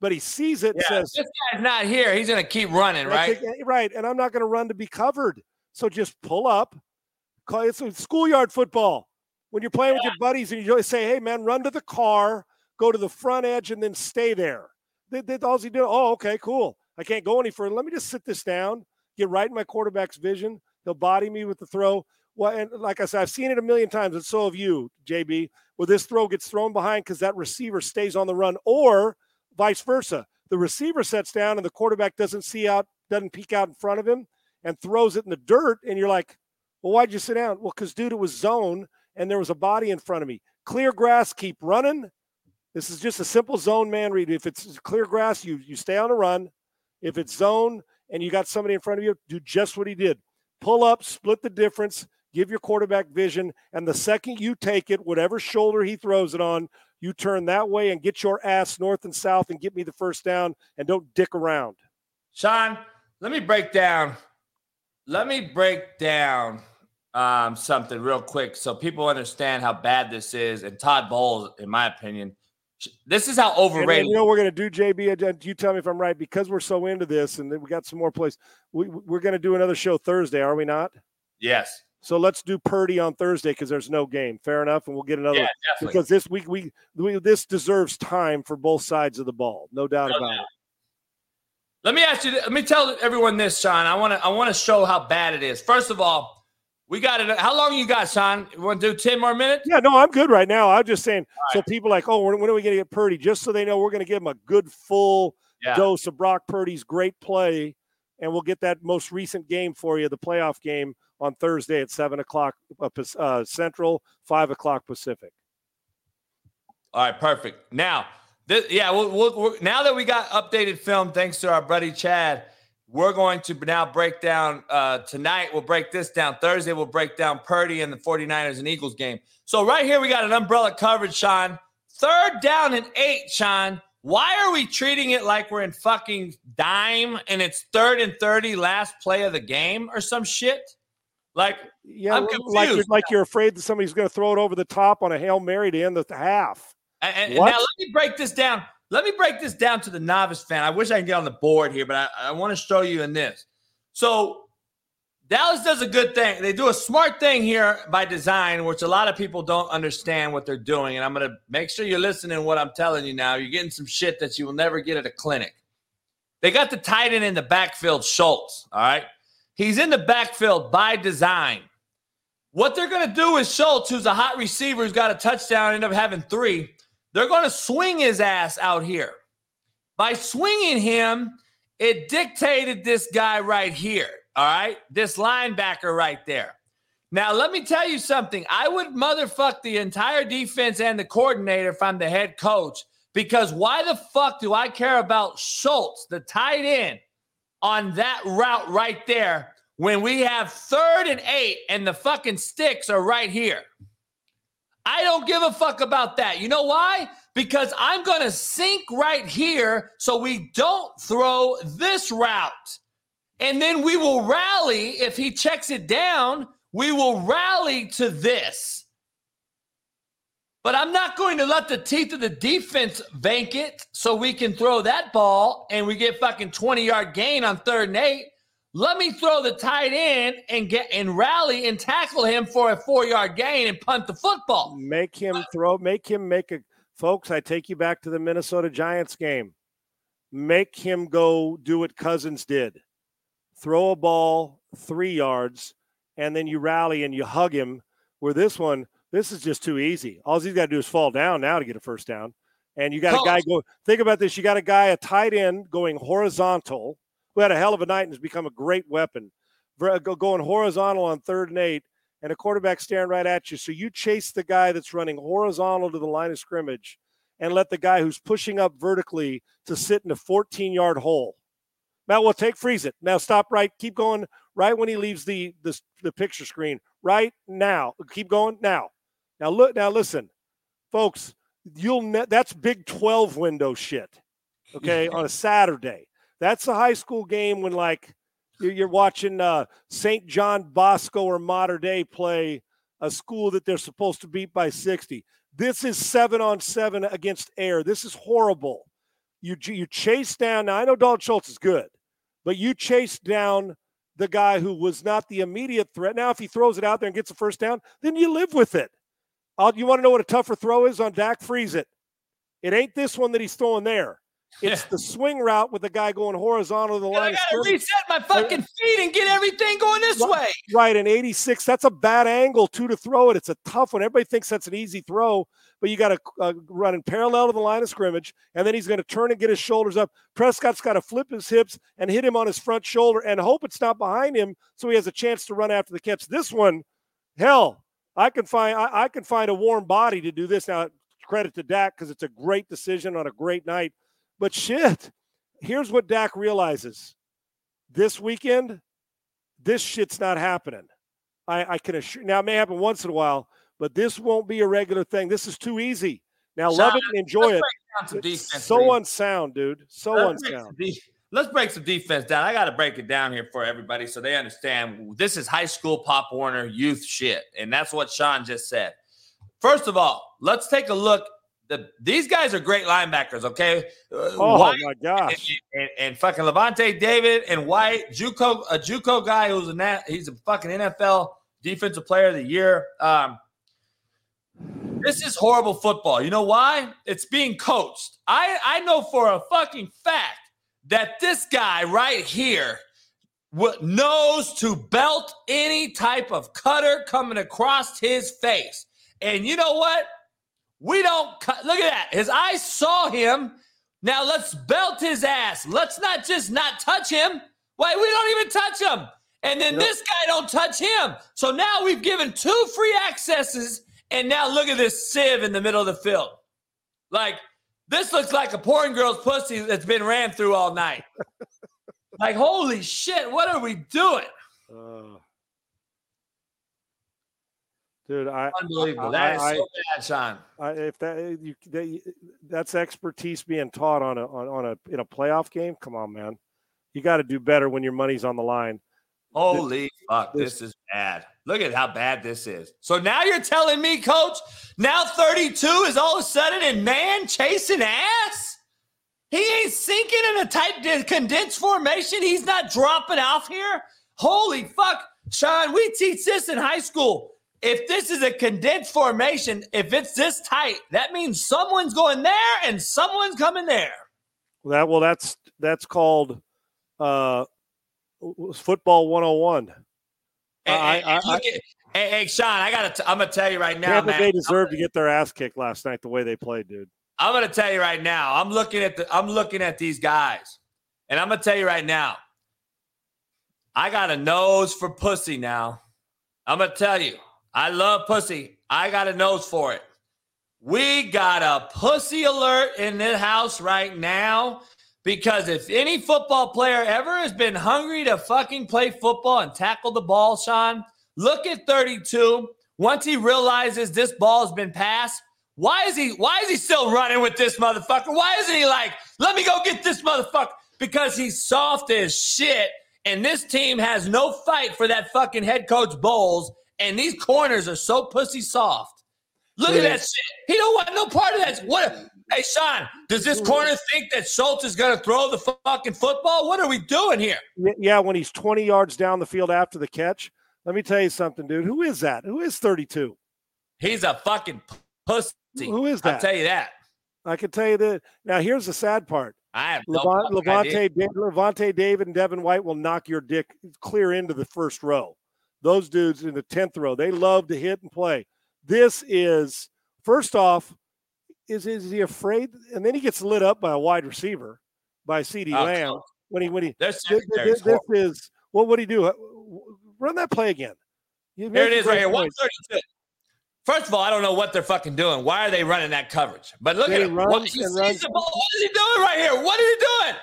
Speaker 3: but he sees it and
Speaker 1: Yeah,
Speaker 3: says,
Speaker 1: this guy's not here. He's going to keep running, right?
Speaker 3: it, right. And I'm not going to run to be covered. So just pull up. Call it's a schoolyard football. When you're playing with your buddies and you say, hey man, run to the car, go to the front edge, and then stay there. They, they, all you do, oh, okay, cool. I can't go any further. Let me just sit this down, get right in my quarterback's vision. He'll body me with the throw. Well, and like I said, I've seen it a million times, and so have you, JB, where this throw gets thrown behind because that receiver stays on the run, or vice versa. The receiver sets down and the quarterback doesn't see out, doesn't peek out in front of him and throws it in the dirt. And you're like, well, why'd you sit down? Well, because dude, it was zone and there was a body in front of me. Clear grass, keep running. This is just a simple zone man read. If it's clear grass, you you stay on the run. If it's zone and you got somebody in front of you, do just what he did. Pull up, split the difference, give your quarterback vision, and the second you take it, whatever shoulder he throws it on, you turn that way and get your ass north and south and get me the first down and don't dick around.
Speaker 1: Sean, let me break down. Let me break down um, something real quick so people understand how bad this is. And Todd Bowles, in my opinion, this is how overrated.
Speaker 3: you know we're going to do, JB? You tell me if I'm right because we're so into this, and we got some more plays. We, we're going to do another show Thursday, are we not?
Speaker 1: yes.
Speaker 3: So let's do Purdy on Thursday because there's no game. Fair enough, and we'll get another
Speaker 1: Yeah,
Speaker 3: because this week we, we this deserves time for both sides of the ball, no doubt
Speaker 1: No
Speaker 3: about
Speaker 1: doubt.
Speaker 3: it.
Speaker 1: Let me ask you. Let me tell everyone this, Sean. I want to. I want to show how bad it is. First of all, we got it. How long you got, Sean? You want to do ten more minutes?
Speaker 3: Yeah, no, I'm good right now. I'm just saying. So people like, oh, when, are we going to get Purdy? Just so they know, we're going to give them a good full
Speaker 1: Yeah.
Speaker 3: dose of Brock Purdy's great play, and we'll get that most recent game for you, the playoff game on Thursday at seven o'clock uh, uh Central, five o'clock Pacific.
Speaker 1: All right, perfect. Now, this, yeah, we'll, we'll, we'll, now that we got updated film, thanks to our buddy Chad, we're going to now break down uh, tonight. We'll break this down. Thursday, we'll break down Purdy and the 49ers and Eagles game. So, right here, we got an umbrella coverage, Sean. Third down and eight, Sean. Why are we treating it like we're in fucking dime and it's third and 30 last play of the game or some shit? Like,
Speaker 3: yeah, I'm confused. like you're, like you're afraid that somebody's going to throw it over the top on a Hail Mary to end the half.
Speaker 1: And, and now let me break this down. Let me break this down to the novice fan. I wish I could get on the board here, but I, I want to show you in this. So Dallas does a good thing. They do a smart thing here by design, which a lot of people don't understand what they're doing. And I'm going to make sure you're listening what I'm telling you now. You're getting some shit that you will never get at a clinic. They got the tight end in the backfield, Schultz. All right. He's in the backfield by design. What they're going to do is Schultz, who's a hot receiver, who's got a touchdown, end up having three. They're going to swing his ass out here. By swinging him, it dictated this guy right here. All right. This linebacker right there. Now, let me tell you something. I would motherfuck the entire defense and the coordinator if I'm the head coach because why the fuck do I care about Schultz, the tight end, on that route right there when we have third and eight and the fucking sticks are right here? I don't give a fuck about that. You know why? Because I'm going to sink right here so we don't throw this route. And then we will rally. If he checks it down, we will rally to this. But I'm not going to let the teeth of the defense bank it so we can throw that ball and we get fucking 20 yard gain on third and eight. Let me throw the tight end and get and rally and tackle him for a four yard gain and punt the football.
Speaker 3: Make him throw, make him make a folks. I take you back to the Minnesota Giants game. Make him go do what Cousins did throw a ball three yards, and then you rally and you hug him. Where this one, this is just too easy. All he's got to do is fall down now to get a first down. And you got a guy go. Think about this. You got a guy, a tight end, going horizontal, who had a hell of a night and has become a great weapon, uh, going horizontal on third and eight, and a quarterback staring right at you. So you chase the guy that's running horizontal to the line of scrimmage, and let the guy who's pushing up vertically to sit in a 14 yard hole. Now we'll take freeze it. Now stop right. Keep going right when he leaves the the, the picture screen. Right now. Keep going now. Now look. Now listen, folks. You'll ne- that's Big Twelve window shit. Okay, on a Saturday. That's a high school game when like you're watching uh, St. John Bosco or Mater Dei play a school that they're supposed to beat by 60. This is seven on seven against air. This is horrible. You you chase down. Now I know Dalton Schultz is good, but you chase down the guy who was not the immediate threat. Now, if he throws it out there and gets a first down, then you live with it. I'll, you want to know what a tougher throw is on Dak? Freeze it. It ain't this one that he's throwing there. It's yeah. the swing route with the guy going horizontal to the line.
Speaker 1: I got to reset my fucking feet and get everything going this
Speaker 3: right,
Speaker 1: way.
Speaker 3: Right, an 86. That's a bad angle too to throw it. It's a tough one. Everybody thinks that's an easy throw, but you got to uh, run in parallel to the line of scrimmage, and then he's going to turn and get his shoulders up. Prescott's got to flip his hips and hit him on his front shoulder and hope it's not behind him, so he has a chance to run after the catch. This one, hell, I can find I, I can find a warm body to do this now. Credit to Dak because it's a great decision on a great night. But shit, here's what Dak realizes this weekend, this shit's not happening. I, I can assure now it may happen once in a while, but this won't be a regular thing. This is too easy. Now Sean, love it and enjoy it. so unsound, dude. So let's unsound.
Speaker 1: Break let's break some defense down. I got to break it down here for everybody so they understand this is high school Pop Warner youth shit. And that's what Sean just said. First of all, let's take a look the, these guys are great linebackers, okay?
Speaker 3: Uh, oh White my gosh!
Speaker 1: And, and, and, fucking Lavonte David and White, JUCO, a JUCO guy who's a nat, he's a fucking NFL Defensive Player of the Year. Um, this is horrible football. You know why? It's being coached. I I know for a fucking fact that this guy right here knows to belt any type of cutter coming across his face. And you know what? We don't cut. Look at that. His eyes saw him. Now let's belt his ass. Let's not just not touch him. Why? We don't even touch him. And then this guy don't touch him. So now we've given two free accesses, and now look at this sieve in the middle of the field. Like this looks like a porn girl's pussy that's been ran through all night. like holy shit, what are we doing?
Speaker 3: Uh, dude, I
Speaker 1: Unbelievable.
Speaker 3: I-
Speaker 1: That is
Speaker 3: I-
Speaker 1: so bad, Sean.
Speaker 3: I, if that eh, you that, eh, that's expertise being taught on a on, on a in a playoff game, come on, man, you got to do better when your money's on the line.
Speaker 1: Holy fuck,
Speaker 3: this-
Speaker 1: this is bad. Look at how bad this is. So now you're telling me, coach, now 32 is all of a sudden in man chasing ass? He ain't sinking in a tight condensed formation. He's not dropping off here. Holy fuck. Sean, we teach this in high school. If this is a condensed formation, if it's this tight, that means someone's going there and someone's coming there.
Speaker 3: That well, that's that's called uh, football 101.
Speaker 1: And-
Speaker 3: I-
Speaker 1: and-
Speaker 3: I-
Speaker 1: at- hey, hey, Sean, I gotta. T- I'm gonna tell you right now,
Speaker 3: Tampa
Speaker 1: man.
Speaker 3: Bay deserved to get their ass kicked last night the way they played, dude.
Speaker 1: I'm gonna tell you right now. I'm looking at the. I'm looking at these guys, and I'm gonna tell you right now. I got a nose for pussy now. I'm gonna tell you. I love pussy. I got a nose for it. We got a pussy alert in this house right now because if any football player ever has been hungry to fucking play football and tackle the ball, Sean, look at 32. Once he realizes this ball has been passed, why is he why is he still running with this motherfucker? Why isn't he like, let me go get this motherfucker? Because he's soft as shit. And this team has no fight for that fucking head coach Bowles. And these corners are so pussy soft. Look at that shit. He don't want no part of that. What? Hey, Sean, does this corner think that Schultz is going to throw the fucking football? What are we doing here?
Speaker 3: Yeah, when he's 20 yards down the field after the catch. Let me tell you something, dude. Who is that? Who is 32?
Speaker 1: He's a fucking pussy.
Speaker 3: Who is
Speaker 1: I'll tell you that.
Speaker 3: I can tell you that. Now, here's the sad part.
Speaker 1: I have no
Speaker 3: Levant,
Speaker 1: fucking
Speaker 3: Lavonte, Lavonte David and Devin White will knock your dick clear into the first row. Those dudes in the 10th row, they love to hit and play. This is, first off, is, is he afraid? And then he gets lit up by a wide receiver, by CeeDee
Speaker 1: Oh,
Speaker 3: Lamb. When he, when he, this, this, this is, what would he do? Run that play again. You
Speaker 1: Here it is right here.
Speaker 3: point.
Speaker 1: 132. First of all, I don't know what they're fucking doing. Why are they running that coverage? But look
Speaker 3: He
Speaker 1: at him. What, he
Speaker 3: and
Speaker 1: sees
Speaker 3: runs.
Speaker 1: the ball. What is he doing right here? What is he doing?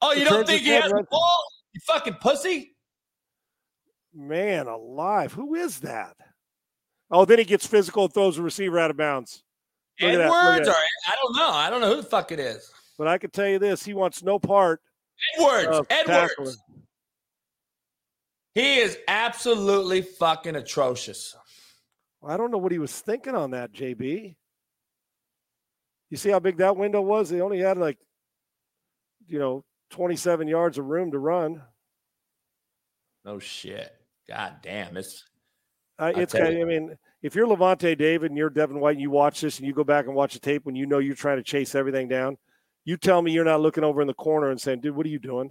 Speaker 1: Oh, you
Speaker 3: He
Speaker 1: don't think he has the ball? You fucking pussy.
Speaker 3: Man alive. Who is that? Oh, then he gets physical and throws the receiver out of bounds. Look at that, look at
Speaker 1: Edwards,
Speaker 3: that.
Speaker 1: or I don't know. I don't know who the fuck it is.
Speaker 3: But I can tell you this: he wants no part
Speaker 1: Edwards. Edwards.
Speaker 3: tackling.
Speaker 1: He is absolutely fucking atrocious.
Speaker 3: I don't know what he was thinking on that, JB. You see how big that window was? They only had like, you know, 27 yards of room to run.
Speaker 1: No shit. God damn. It's
Speaker 3: Uh, it's kind
Speaker 1: you.
Speaker 3: I mean, if you're Lavonte David and you're Devin White and you watch this and you go back and watch the tape when you know you're trying to chase everything down, you tell me you're not looking over in the corner and saying, dude, what are you doing?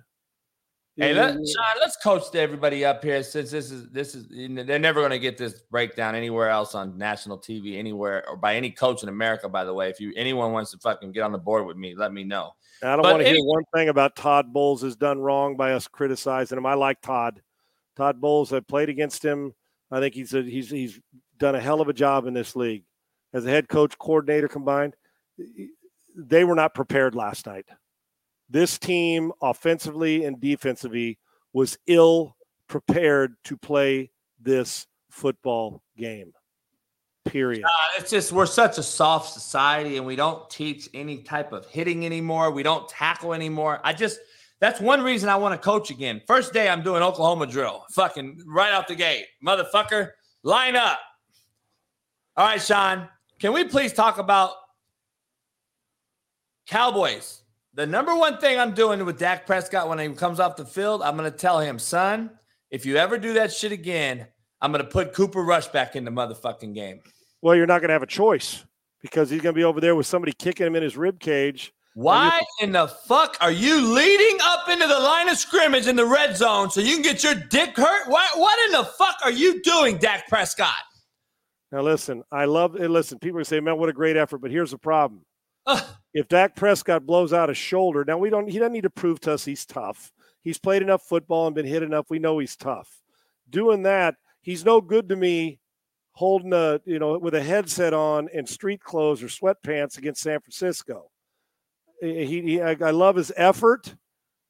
Speaker 1: Hey, let, Sean, let's coach everybody up here since this is this is they're never going to get this breakdown anywhere else on national TV anywhere or by any coach in America. By the way, if you anyone wants to fucking get on the board with me, let me know.
Speaker 3: I don't want to hear one thing about Todd Bowles is done wrong by us criticizing him. I like Todd. Todd Bowles, I played against him. I think he's a, he's he's done a hell of a job in this league as a head coach, coordinator combined. They were not prepared last night. This team, offensively and defensively, was ill prepared to play this football game. Period.
Speaker 1: Uh, it's just we're such a soft society, and we don't teach any type of hitting anymore. We don't tackle anymore. I just that's one reason I want to coach again. First day I'm doing Oklahoma drill, fucking right out the gate, motherfucker. Line up. All right, Sean. Can we please talk about Cowboys? The number one thing I'm doing with Dak Prescott when he comes off the field, I'm going to tell him, son, if you ever do that shit again, I'm going to put Cooper Rush back in the motherfucking game.
Speaker 3: Well, you're not going to have a choice because he's going to be over there with somebody kicking him in his rib cage.
Speaker 1: Why in the fuck are you leading up into the line of scrimmage in the red zone so you can get your dick hurt? What, what in the fuck are you doing, Dak Prescott?
Speaker 3: Now, listen, I love it. Listen, people say, man, what a great effort. But here's the problem.
Speaker 1: Ugh.
Speaker 3: If Dak Prescott blows out a shoulder, now we don't, he doesn't need to prove to us he's tough. He's played enough football and been hit enough. We know he's tough. Doing that, he's no good to me holding a, you know, with a headset on and street clothes or sweatpants against San Francisco. He, he I, I love his effort,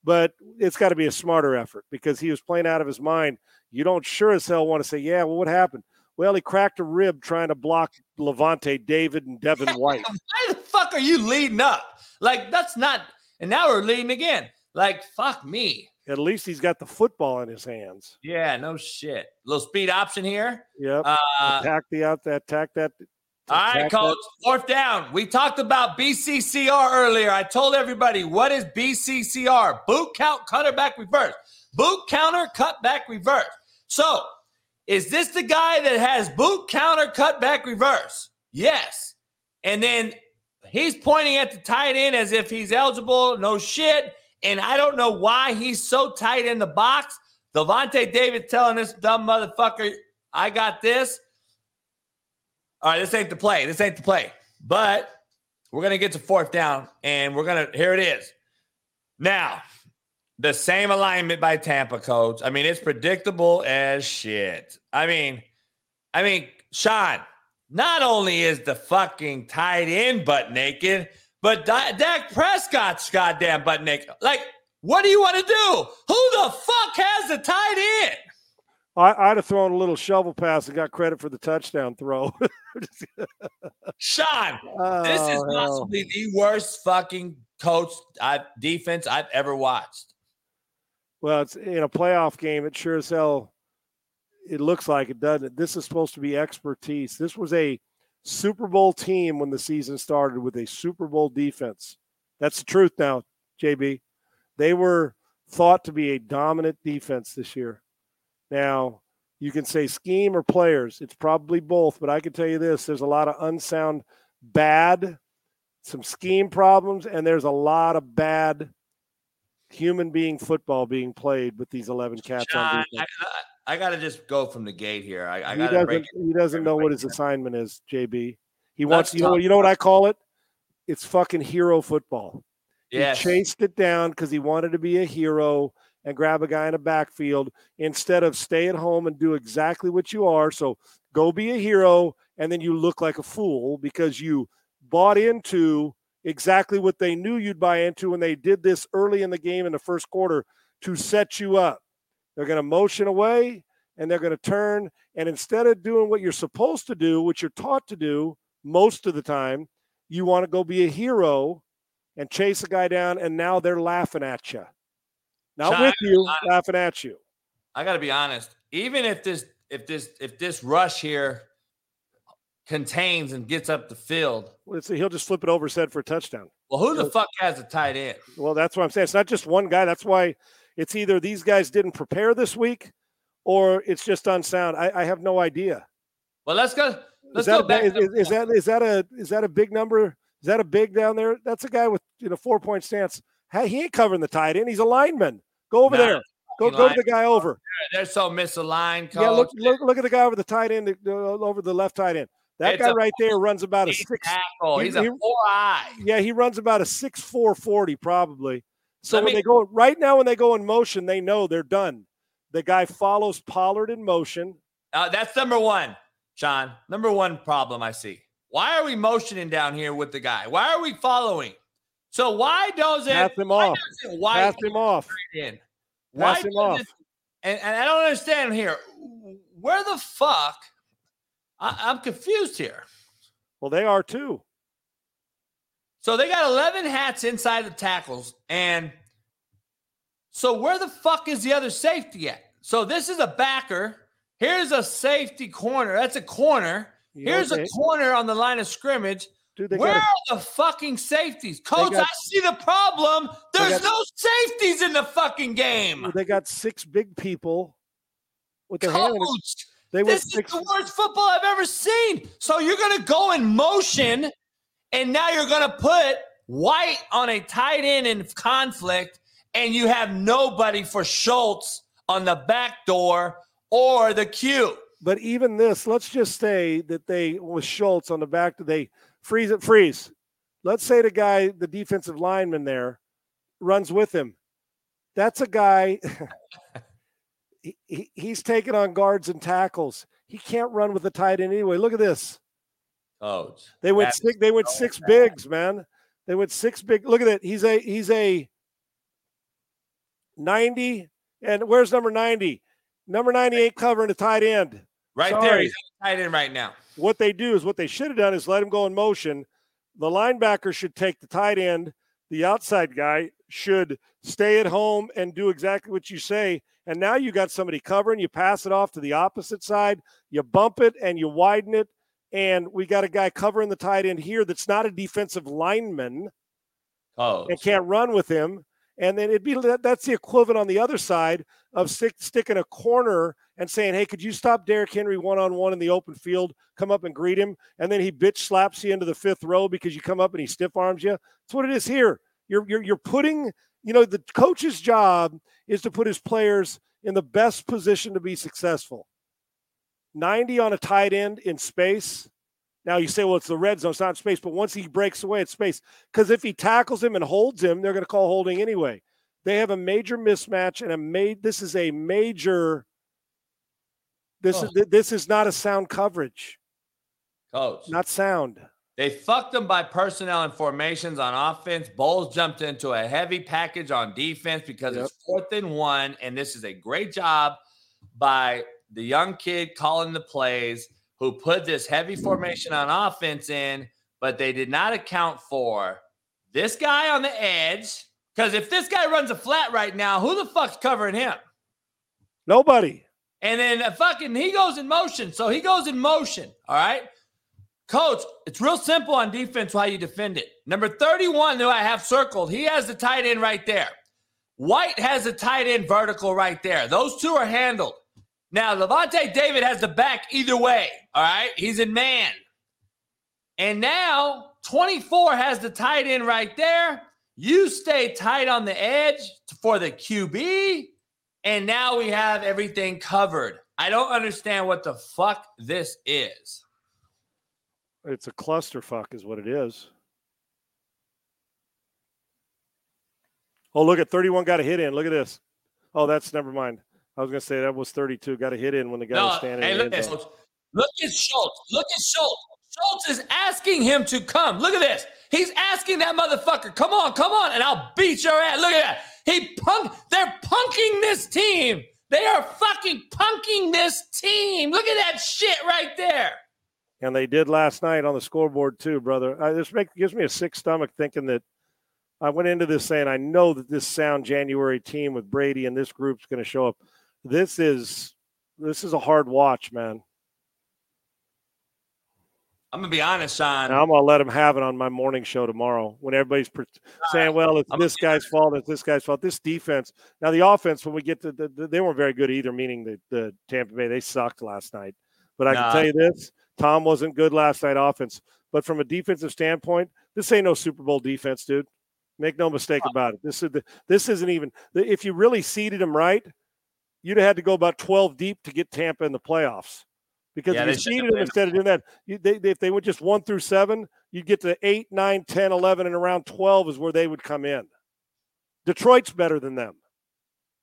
Speaker 3: but it's got to be a smarter effort because he was playing out of his mind. You don't sure as hell want to say, yeah, well, what happened? Well, he cracked a rib trying to block Lavonte David and Devin White.
Speaker 1: Why the fuck are you leading up? Like, that's not, and now we're leading again. Like, fuck me.
Speaker 3: At least he's got the football in his hands.
Speaker 1: Yeah, no shit. Little speed option here.
Speaker 3: Yep.
Speaker 1: Uh,
Speaker 3: attack the out that attack that.
Speaker 1: All right, coach. Fourth down. We talked about BCCR earlier. I told everybody what is BCCR? Boot count, cutter back reverse. Boot counter, cut back reverse. So, is this the guy that has boot counter, cut back reverse? Yes. And then he's pointing at the tight end as if he's eligible. No shit. And I don't know why he's so tight in the box. Lavonte David telling this dumb motherfucker, I got this. All right, this ain't the play. This ain't the play. But we're going to get to fourth down, and we're going to, here it is. Now, the same alignment by Tampa, coach. I mean, it's predictable as shit. I mean, I mean, Sean, not only is the fucking tight end butt naked, but D- Dak Prescott's goddamn butt naked. Like, what do you want to do? Who the fuck has the tight end?
Speaker 3: I, I'd have thrown a little shovel pass and got credit for the touchdown throw.
Speaker 1: Sean,
Speaker 3: Oh,
Speaker 1: this is
Speaker 3: oh,
Speaker 1: possibly the worst fucking coach I, defense I've ever watched.
Speaker 3: Well, it's in a playoff game. It sure as hell. It looks like it doesn't. This is supposed to be expertise. This was a Super Bowl team when the season started with a Super Bowl defense. That's the truth now, JB. They were thought to be a dominant defense this year. Now, you can say scheme or players. It's probably both, but I can tell you this there's a lot of unsound bad, some scheme problems, and there's a lot of bad human being football being played with these 11 cats on
Speaker 1: Sean, I,
Speaker 3: defense.
Speaker 1: I got to just go from the gate here. I, I
Speaker 3: he doesn't he doesn't know what his
Speaker 1: it.
Speaker 3: assignment is, JB. He wants you know you know what I call it? It's fucking hero football.
Speaker 1: Yes.
Speaker 3: He chased it down because he wanted to be a hero and grab a guy in a backfield instead of stay at home and do exactly what you are. So go be a hero, and then you look like a fool because you bought into exactly what they knew you'd buy into when they did this early in the game in the first quarter to set you up. They're going to motion away and they're going to turn. And instead of doing what you're supposed to do, what you're taught to do most of the time, you want to go be a hero and chase a guy down. And now they're laughing at you. Not
Speaker 1: Sean,
Speaker 3: with you,
Speaker 1: I-
Speaker 3: laughing at you.
Speaker 1: I got to be honest. Even if this if this if this rush here contains and gets up the field,
Speaker 3: Well, it's- he'll just flip it over his head for a touchdown.
Speaker 1: well, who the fuck has a tight end?
Speaker 3: Well, that's what I'm saying. It's not just one guy. That's why it's either these guys didn't prepare this week or it's just unsound. I, I have no idea.
Speaker 1: Well, let's go.
Speaker 3: Is
Speaker 1: Let's
Speaker 3: that,
Speaker 1: go
Speaker 3: a,
Speaker 1: back.
Speaker 3: is, is- is that is that a is that a big number? Is that a big down there? That's a guy with you know four point stance. Hey, he ain't covering the tight end. He's a lineman. Go over
Speaker 1: Nah,
Speaker 3: there. Go go to the guy over.
Speaker 1: They're so misaligned, coach.
Speaker 3: Yeah, look, look look at the guy over the tight end uh, over the left tight end. That
Speaker 1: It's
Speaker 3: guy
Speaker 1: a
Speaker 3: right there runs about a six.
Speaker 1: tackle.
Speaker 3: he-
Speaker 1: He's a
Speaker 3: he-
Speaker 1: four eye.
Speaker 3: Yeah, he runs about a six four forty probably. So
Speaker 1: Let
Speaker 3: when
Speaker 1: me-
Speaker 3: they go right now, when they go in motion, they know they're done. The guy follows Pollard in motion.
Speaker 1: Uh, that's number one, Sean. Number one problem I see. Why are we motioning down here with the guy? Why are we following? So why doesn't
Speaker 3: Pass him
Speaker 1: why
Speaker 3: off.
Speaker 1: doesn't
Speaker 3: Pass him off.
Speaker 1: in? Why
Speaker 3: Pass him off.
Speaker 1: And, and I don't understand here. Where the fuck? I, I'm confused here.
Speaker 3: Well, they are too.
Speaker 1: So they got 11 hats inside the tackles. And so where the fuck is the other safety at? So this is a backer. Here's a safety corner. That's a corner. Here's a corner on the line of scrimmage.
Speaker 3: Dude. They
Speaker 1: Where
Speaker 3: got
Speaker 1: are the fucking safeties? Coach,
Speaker 3: got-
Speaker 1: I see the problem.
Speaker 3: They
Speaker 1: There's
Speaker 3: got-
Speaker 1: no safeties in the fucking game.
Speaker 3: they got six big people with their.
Speaker 1: Coach,
Speaker 3: They went
Speaker 1: this is
Speaker 3: six.
Speaker 1: the worst football I've ever seen. So you're going to go in motion, and now you're going to put White on a tight end in conflict, and you have nobody for Schultz on the back door or the Q.
Speaker 3: But even this, let's just say that they with Schultz on the back, they freeze it, freeze. Let's say the guy, the defensive lineman there, runs with him. That's a guy. he, he, he's taking on guards and tackles. He can't run with the tight end anyway. Look at this.
Speaker 1: Oh,
Speaker 3: They went six. They went six bigs, man. They went six big. Look at it. He's a he's a ninety. And where's number ninety? Number ninety ain't covering the tight end.
Speaker 1: Right there. He's tight end right now.
Speaker 3: What they do is what they should have done is let him go in motion. The linebacker should take the tight end. The outside guy should stay at home and do exactly what you say. And now you got somebody covering. You pass it off to the opposite side. You bump it and you widen it. And we got a guy covering the tight end here that's not a defensive lineman.
Speaker 1: Oh,
Speaker 3: and can't run with him. And then it'd be that- that's the equivalent on the other side of stick, sticking a corner and saying, "Hey, could you stop Derrick Henry one on one in the open field? Come up and greet him." And then he bitch slaps you into the fifth row because you come up and he stiff arms you. That's what it is here. You're you're you're putting. You know, the coach's job is to put his players in the best position to be successful. 90 on a tight end in space. Now you say, well, it's the red zone, it's not space, but once he breaks away, it's space. Because if he tackles him and holds him, they're going to call holding anyway. They have a major mismatch and a made. This is a major. This is this is not a sound coverage,
Speaker 1: coach.
Speaker 3: not sound.
Speaker 1: They fucked them by personnel and formations on offense. Bowles jumped into a heavy package on defense because
Speaker 3: Yep.
Speaker 1: it's fourth and one. And this is a great job by the young kid calling the plays who put this heavy mm-hmm. formation on offense in, but they did not account for this guy on the edge. Because if this guy runs a flat right now, who the fuck's covering him?
Speaker 3: Nobody.
Speaker 1: And then fucking he goes in motion. So he goes in motion. All right. Coach, it's real simple on defense how you defend it. Number 31, who I have circled, he has the tight end right there. White has the tight end vertical right there. Those two are handled. Now, Lavonte David has the back either way. All right. He's in man. And now 24 has the tight end right there. You stay tight on the edge for the QB. And now we have everything covered. I don't understand what the fuck this is.
Speaker 3: It's a clusterfuck, is what it is. Oh, look at 31 got a hit in. Look at this. Oh, that's never mind. I was going to say that was 32. Got a hit in when the guy was standing
Speaker 1: hey, look at this. Look at Schultz. Look at Schultz. Schultz is asking him to come. Look at this. He's asking that motherfucker, come on, come on, and I'll beat your ass. Look at that. He punk. They're punking this team. They are fucking punking this team. Look at that shit right there.
Speaker 3: And they did last night on the scoreboard too, brother. I, this make, gives me a sick stomach thinking that I went into this saying I know that this sound January team with Brady and this group's going to show up. This is this is a hard watch, man.
Speaker 1: I'm gonna be honest, Sean.
Speaker 3: Now I'm going to let them have it on my morning show tomorrow when everybody's per- saying, "Well, it's
Speaker 1: I'm-
Speaker 3: this guy's fault. It's this guy's fault." This defense. Now the offense, when we get to the, the they weren't very good either. Meaning the the Tampa Bay, they sucked last night. But I
Speaker 1: Nah.
Speaker 3: can tell you this: Tom wasn't good last night offense. But from a defensive standpoint, this ain't no Super Bowl defense, dude. Make no mistake about it. This is the, this isn't even if you really seeded them right, you'd have had to go about 12 deep to get Tampa in the playoffs. Because
Speaker 1: Yeah,
Speaker 3: if you seeded them instead of doing that, you, they, they, if they went just one through seven, you'd get to eight, nine, 10, 11, and around 12 is where they would come in. Detroit's better than them.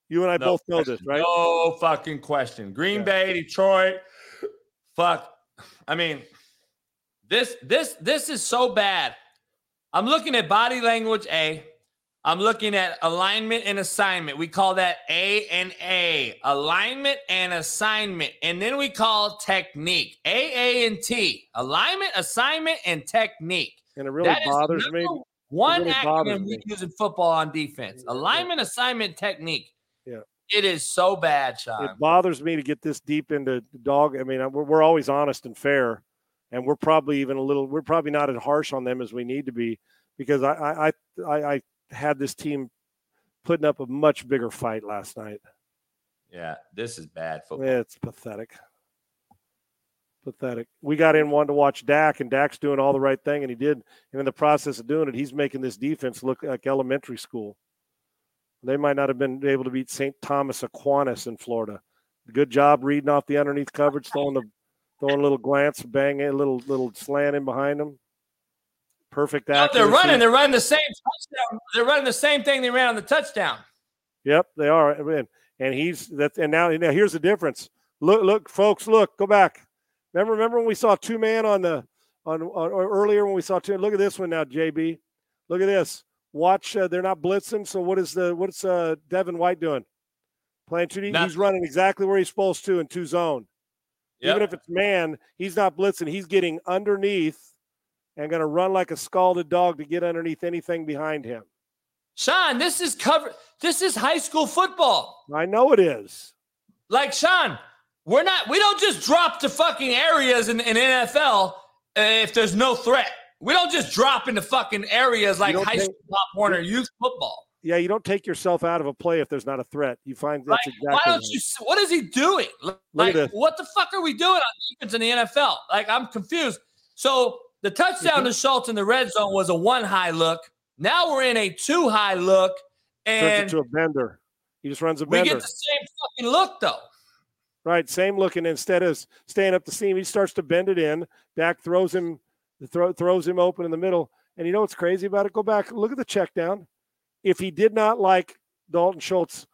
Speaker 3: You and I
Speaker 1: No
Speaker 3: both know this, right?
Speaker 1: No fucking question. Green
Speaker 3: Yeah.
Speaker 1: Bay, Detroit. Fuck. I mean, this this this is so bad. I'm looking at body language A. I'm looking at alignment and assignment. We call that A and A. Alignment and assignment. And then we call technique. A, A, and T. Alignment, assignment, and technique.
Speaker 3: And it really
Speaker 1: That
Speaker 3: bothers me.
Speaker 1: One
Speaker 3: really
Speaker 1: acronym we use in football on defense.
Speaker 3: Yeah.
Speaker 1: Alignment, assignment, technique.
Speaker 3: Yeah.
Speaker 1: It is so bad, Sean.
Speaker 3: It bothers me to get this deep into dog. I mean, we're, we're always honest and fair, and we're probably even a little. We're probably not as harsh on them as we need to be because I I I, I, I had this team putting up a much bigger fight last night.
Speaker 1: yeah, this is bad football.
Speaker 3: It's pathetic. Pathetic. We got in one to watch Dak, and Dak's doing all the right thing, and he did. And in the process of doing it, he's making this defense look like elementary school. They might not have been able to beat St. Thomas Aquinas in Florida. Good job reading off the underneath coverage, throwing the throwing a little glance, bang a little little slant in behind him. Perfect
Speaker 1: No, they're running. They're running the same touchdown. They're running the same thing they ran on the touchdown.
Speaker 3: Yep, they are. And, and he's that. And now, now here's the difference. Look, look, folks, look, go back. Remember, remember when we saw two man on the on, on earlier when we saw two. Look at this one now, JB. Look at this. Watch. Uh, they're not blitzing. So what is the what's uh, Devin White doing? Playing two. He's running exactly where he's supposed to in two zone. Yep. Even if it's man, he's not blitzing. He's getting underneath and going to run like a scalded dog to get underneath anything behind him.
Speaker 1: Sean, this is cover. This is high school football.
Speaker 3: I know it is.
Speaker 1: Like Sean, we're not. We don't just drop to fucking areas in, in NFL eh, if there's no threat. We don't just drop into fucking areas like high take, school Pop Warner youth football.
Speaker 3: Yeah, you don't take yourself out of a play if there's not a threat. You find that's
Speaker 1: right. exactly. Why don't right. you? What is he doing? Like, what the fuck are we doing on defense in the NFL? Like, I'm confused. So the touchdown mm-hmm. to Schultz in the red zone was a one high look. Now we're in a two high look, and
Speaker 3: to a bender. He just runs a bender.
Speaker 1: We get the same fucking look though.
Speaker 3: Right, same looking. Instead of staying up the seam, he starts to bend it in. Dak throws him, throw, throws him open in the middle. And you know what's crazy about it? Go back, look at the check down. If he did not like Dalton Schultz,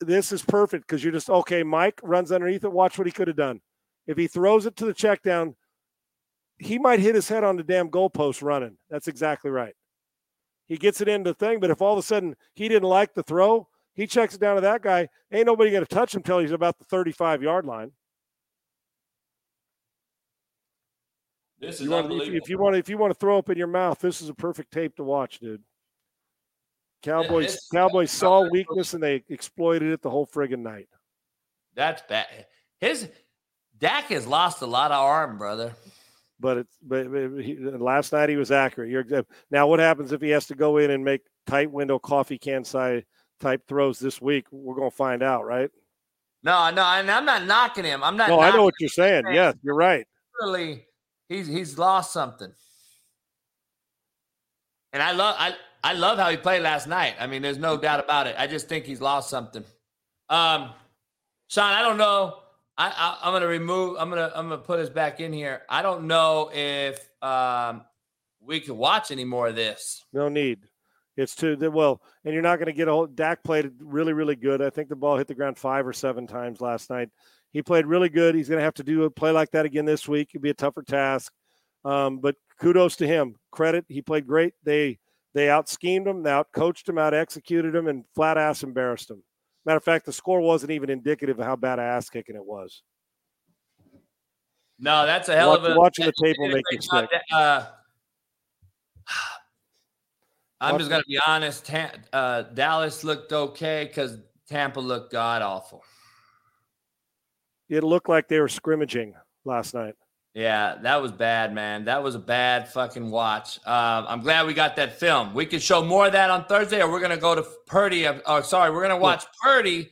Speaker 3: this is perfect because you're just okay. Mike runs underneath it. Watch what he could have done. If he throws it to the check down, he might hit his head on the damn goalpost running. That's exactly right. He gets it into the thing, but if all of a sudden he didn't like the throw, he checks it down to that guy. Ain't nobody going to touch him until he's about the 35 yard line.
Speaker 1: This is
Speaker 3: you want, if, if, you want, if you want to throw up in your mouth, this is a perfect tape to watch, dude. Cowboys, Cowboys saw weakness and they exploited it the whole friggin' night.
Speaker 1: That's bad. His Dak has lost a lot of arm, brother
Speaker 3: but it's but he, last night he was accurate. You're now what happens if he has to go in and make tight window coffee can size type throws this week? We're gonna find out, right?
Speaker 1: No, no, and I'm not knocking him. I'm not.
Speaker 3: No, I know what you're saying. Him. Yes, you're right.
Speaker 1: Really, he's he's lost something, and I love I I love how he played last night. I mean, there's no doubt about it. I just think he's lost something. Um, Sean, I don't know I, I am gonna remove. I'm gonna I'm gonna put us back in here. I don't know if um we can watch any more of this.
Speaker 3: No need. It's too well, and you're not going to get a Dak played really, really good. I think the ball hit the ground five or seven times last night. He played really good. He's going to have to do a play like that again this week. It'd be a tougher task, um, but kudos to him. Credit. He played great. They they out schemed him, they out coached him, out executed him, and flat ass embarrassed him. Matter of fact, the score wasn't even indicative of how bad ass kicking it was.
Speaker 1: No, that's a hell
Speaker 3: Watch,
Speaker 1: of a
Speaker 3: watching the tape will make you sick. Uh,
Speaker 1: I'm just gonna be honest. uh, Dallas looked okay because Tampa looked god awful.
Speaker 3: It looked like they were scrimmaging last night.
Speaker 1: Yeah, that was bad, man. That was a bad fucking watch. Uh, I'm glad we got that film. We can show more of that on Thursday, or we're gonna go to Purdy. Oh, sorry, we're gonna watch Purdy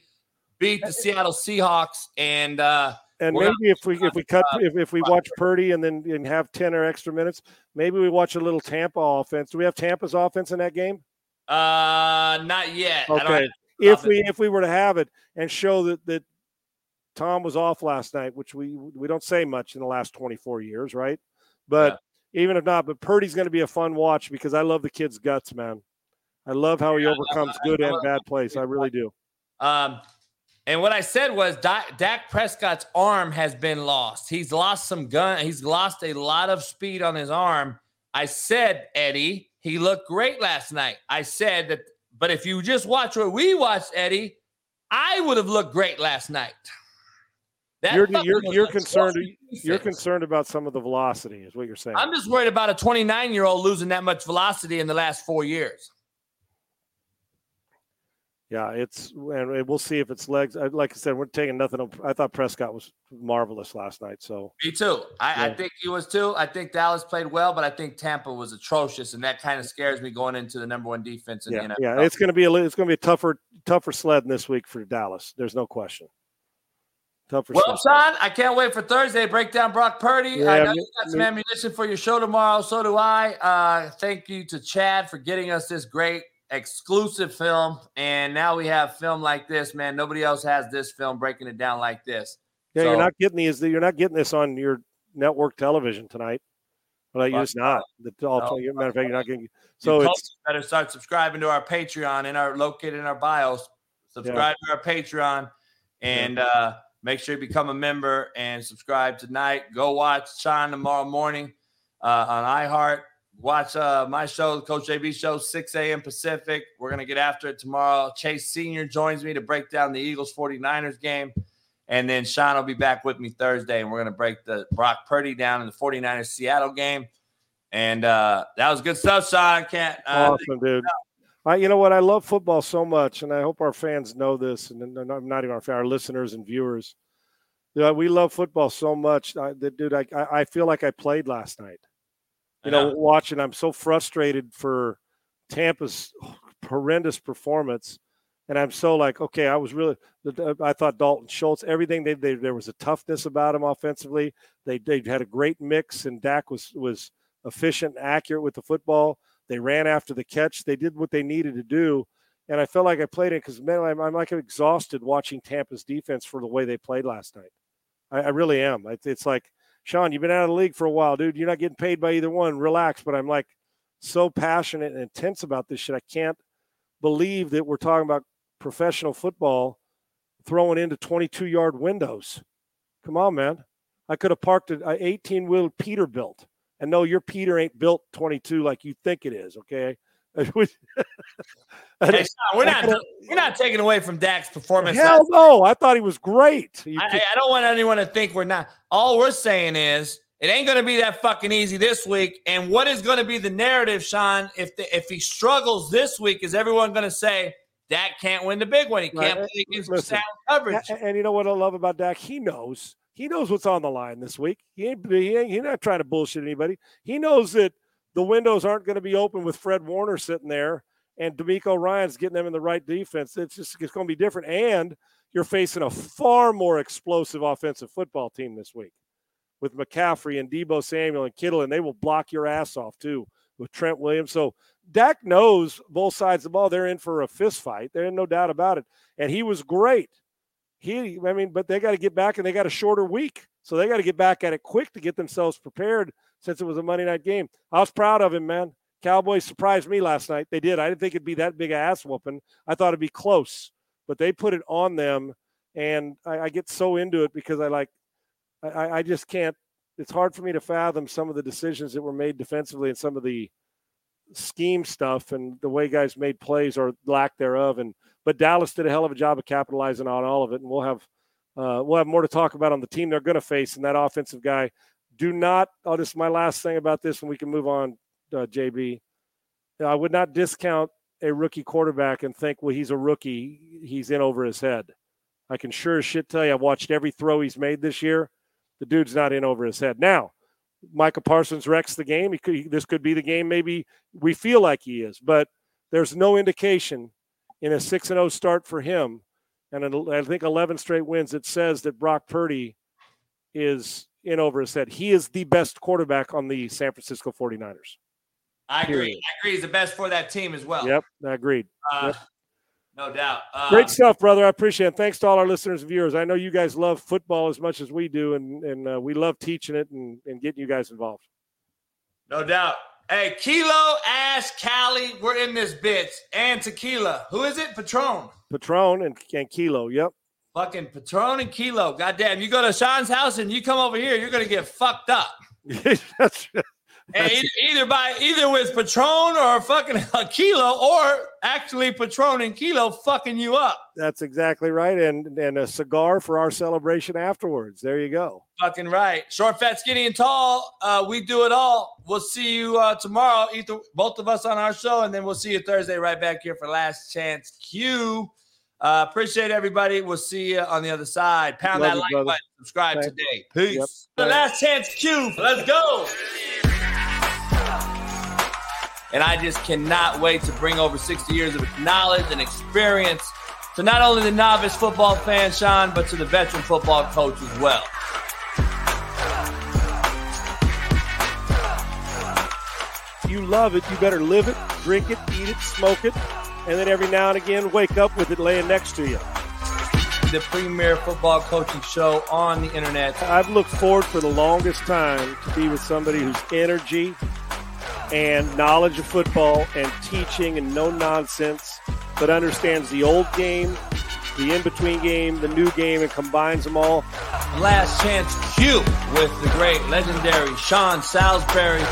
Speaker 1: beat the Seattle Seahawks, and uh,
Speaker 3: and maybe if we if we cut if, if we watch Purdy and then and have ten or extra minutes, maybe we watch a little Tampa offense. Do we have Tampa's offense in that game?
Speaker 1: Uh, not yet.
Speaker 3: Okay. If we if we were to have it and show that that Tom was off last night, which we we don't say much in the last 24 years, right? But yeah. even if not, but Purdy's going to be a fun watch because I love the kid's guts, man. I love how he yeah, overcomes good and bad plays. I really do.
Speaker 1: Um, and what I said was Dak Prescott's arm has been lost. He's lost some gun. He's lost a lot of speed on his arm. I said, Eddie, he looked great last night. I said that, but if you just watch what we watched, Eddie, I would have looked great last night.
Speaker 3: That you're you're, you're concerned. You're concerned about some of the velocity, is what you're saying.
Speaker 1: I'm just worried about a 29 year old losing that much velocity in the last four years.
Speaker 3: Yeah, it's and we'll see if it's legs. Like I said, we're taking nothing. I thought Prescott was marvelous last night. So
Speaker 1: me too. I, yeah. I think he was too. I think Dallas played well, but I think Tampa was atrocious, and that kind of scares me going into the number one defense in
Speaker 3: yeah,
Speaker 1: the NFL.
Speaker 3: Yeah, it's going to be a it's going to be a tougher tougher sled this week for Dallas. There's no question.
Speaker 1: Tougher well, Sean, I can't wait for Thursday. Break down Brock Purdy. Yeah, I know me, you got some me. ammunition for your show tomorrow. So do I. Uh, thank you to Chad for getting us this great exclusive film. And now we have film like this, man. Nobody else has this film breaking it down like this.
Speaker 3: Yeah, so, you're not getting these. You're not getting this on your network television tonight. But you're just not. The, all, no, matter of fact, you're not getting. So it's
Speaker 1: better start subscribing to our Patreon and our located in our bios Subscribe yeah. to our Patreon and yeah. uh, make sure you become a member and subscribe tonight. Go watch Sean tomorrow morning uh, on iHeart. Watch uh, my show, Coach JB show, 6 a.m. Pacific. We're going to get after it tomorrow. Chase Sr. joins me to break down the Eagles 49ers game. And then Sean will be back with me Thursday, and we're going to break the Brock Purdy down in the 49ers Seattle game. And uh, that was good stuff, Sean. Can't
Speaker 3: uh, awesome, dude. I, you know what? I love football so much, and I hope our fans know this, and I'm not even our our listeners and viewers. Yeah, we love football so much, I, dude. I I feel like I played last night. You know, know, watching. I'm so frustrated for Tampa's horrendous performance and I'm so like, okay, I was really, I thought Dalton Schultz, everything they, they there was a toughness about him offensively. They they had a great mix, and Dak was was efficient and accurate with the football. They ran after the catch. They did what they needed to do, and I felt like I played it because man, I'm, I'm, like exhausted watching Tampa's defense for the way they played last night. I, I really am. It's like Sean, you've been out of the league for a while, dude. You're not getting paid by either one. Relax. But I'm like so passionate and intense about this shit. I can't believe that we're talking about professional football throwing into 22 yard windows. Come on, man. I could have parked an 18 wheel Peterbilt. And no, your Peter ain't built 22 like you think it is. Okay.
Speaker 1: hey, Sean, we're not we're not taking away from Dak's performance.
Speaker 3: Hell no, I thought he was great.
Speaker 1: I, I, don't want anyone to think we're not. All we're saying is it ain't going to be that fucking easy this week. And what is going to be the narrative, Sean? If the, if he struggles this week, is everyone going to say Dak can't win the big one. He can't right. play against Listen, sound coverage.
Speaker 3: And, and, you know what I love about Dak? He knows. He knows what's on the line this week. He ain't, he ain't he's not trying to bullshit anybody. He knows that the windows aren't going to be open with Fred Warner sitting there and DeMeco Ryans getting them in the right defense. It's just it's going to be different. And you're facing a far more explosive offensive football team this week with McCaffrey and Deebo Samuel and Kittle, and they will block your ass off too with Trent Williams. So Dak knows both sides of the ball. They're in for a fist fight. There's no doubt about it. And he was great. He, I mean, but they got to get back and they got a shorter week. So they got to get back at it quick to get themselves prepared since it was a Monday night game. I was proud of him, man. Cowboys surprised me last night. They did. I didn't think it'd be that big ass whooping. I thought it'd be close, but they put it on them. And I, I get so into it because I like, I, I just can't. It's hard for me to fathom some of the decisions that were made defensively and some of the scheme stuff and the way guys made plays or lack thereof. And but Dallas did a hell of a job of capitalizing on all of it, and we'll have uh, we'll have more to talk about on the team they're going to face and that offensive guy. Do not. Oh, this is my last thing about this, and we can move on, uh, JB. I would not discount a rookie quarterback and think, well, he's a rookie, he's in over his head. I can sure as shit tell you, I've watched every throw he's made this year. The dude's not in over his head. Now, Micah Parsons wrecks the game. He could, this could be the game maybe we feel like he is, but there's no indication in a 6 0 start for him and I think 11 straight wins it says that Brock Purdy is in over his head. He is the best quarterback on the San Francisco 49ers.
Speaker 1: I agree. Period. I agree. He's the best for that team as well.
Speaker 3: Yep, I agreed. Uh, yep.
Speaker 1: No doubt.
Speaker 3: Um, Great stuff, brother. I appreciate it. Thanks to all our listeners and viewers. I know you guys love football as much as we do, and, and uh, we love teaching it and, and getting you guys involved.
Speaker 1: No doubt. Hey, Kilo, Ash, Cali, we're in this bitch. And tequila. Who is it? Patron.
Speaker 3: Patron and, and Kilo. Yep.
Speaker 1: Fucking Patron and Kilo. Goddamn. You go to Sean's house and you come over here, you're going to get fucked up. Either, by either with Patron or fucking a kilo, or actually Patron and kilo fucking you up.
Speaker 3: That's exactly right, and and a cigar for our celebration afterwards. There you go.
Speaker 1: Fucking right. Short, fat, skinny, and tall. Uh, we do it all. We'll see you uh, tomorrow. Either both of us on our show, and then we'll see you Thursday right back here for Last Chance Q. Uh, appreciate everybody. We'll see you on the other side. Pound Love that like button. Subscribe Thanks. today. Peace. Yep. The Last Chance Q. Let's go. And I just cannot wait to bring over 60 years of knowledge and experience to not only the novice football fan, Sean, but to the veteran football coach as well.
Speaker 3: You love it, you better live it, drink it, eat it, smoke it, and then every now and again wake up with it laying next to you.
Speaker 1: The premier football coaching show on the internet.
Speaker 3: I've looked forward for the longest time to be with somebody whose energy and knowledge of football and teaching and no nonsense, but understands the old game the in between game, the new game, and combines them all.
Speaker 1: Last Chance Q with the great legendary Sean Salisbury.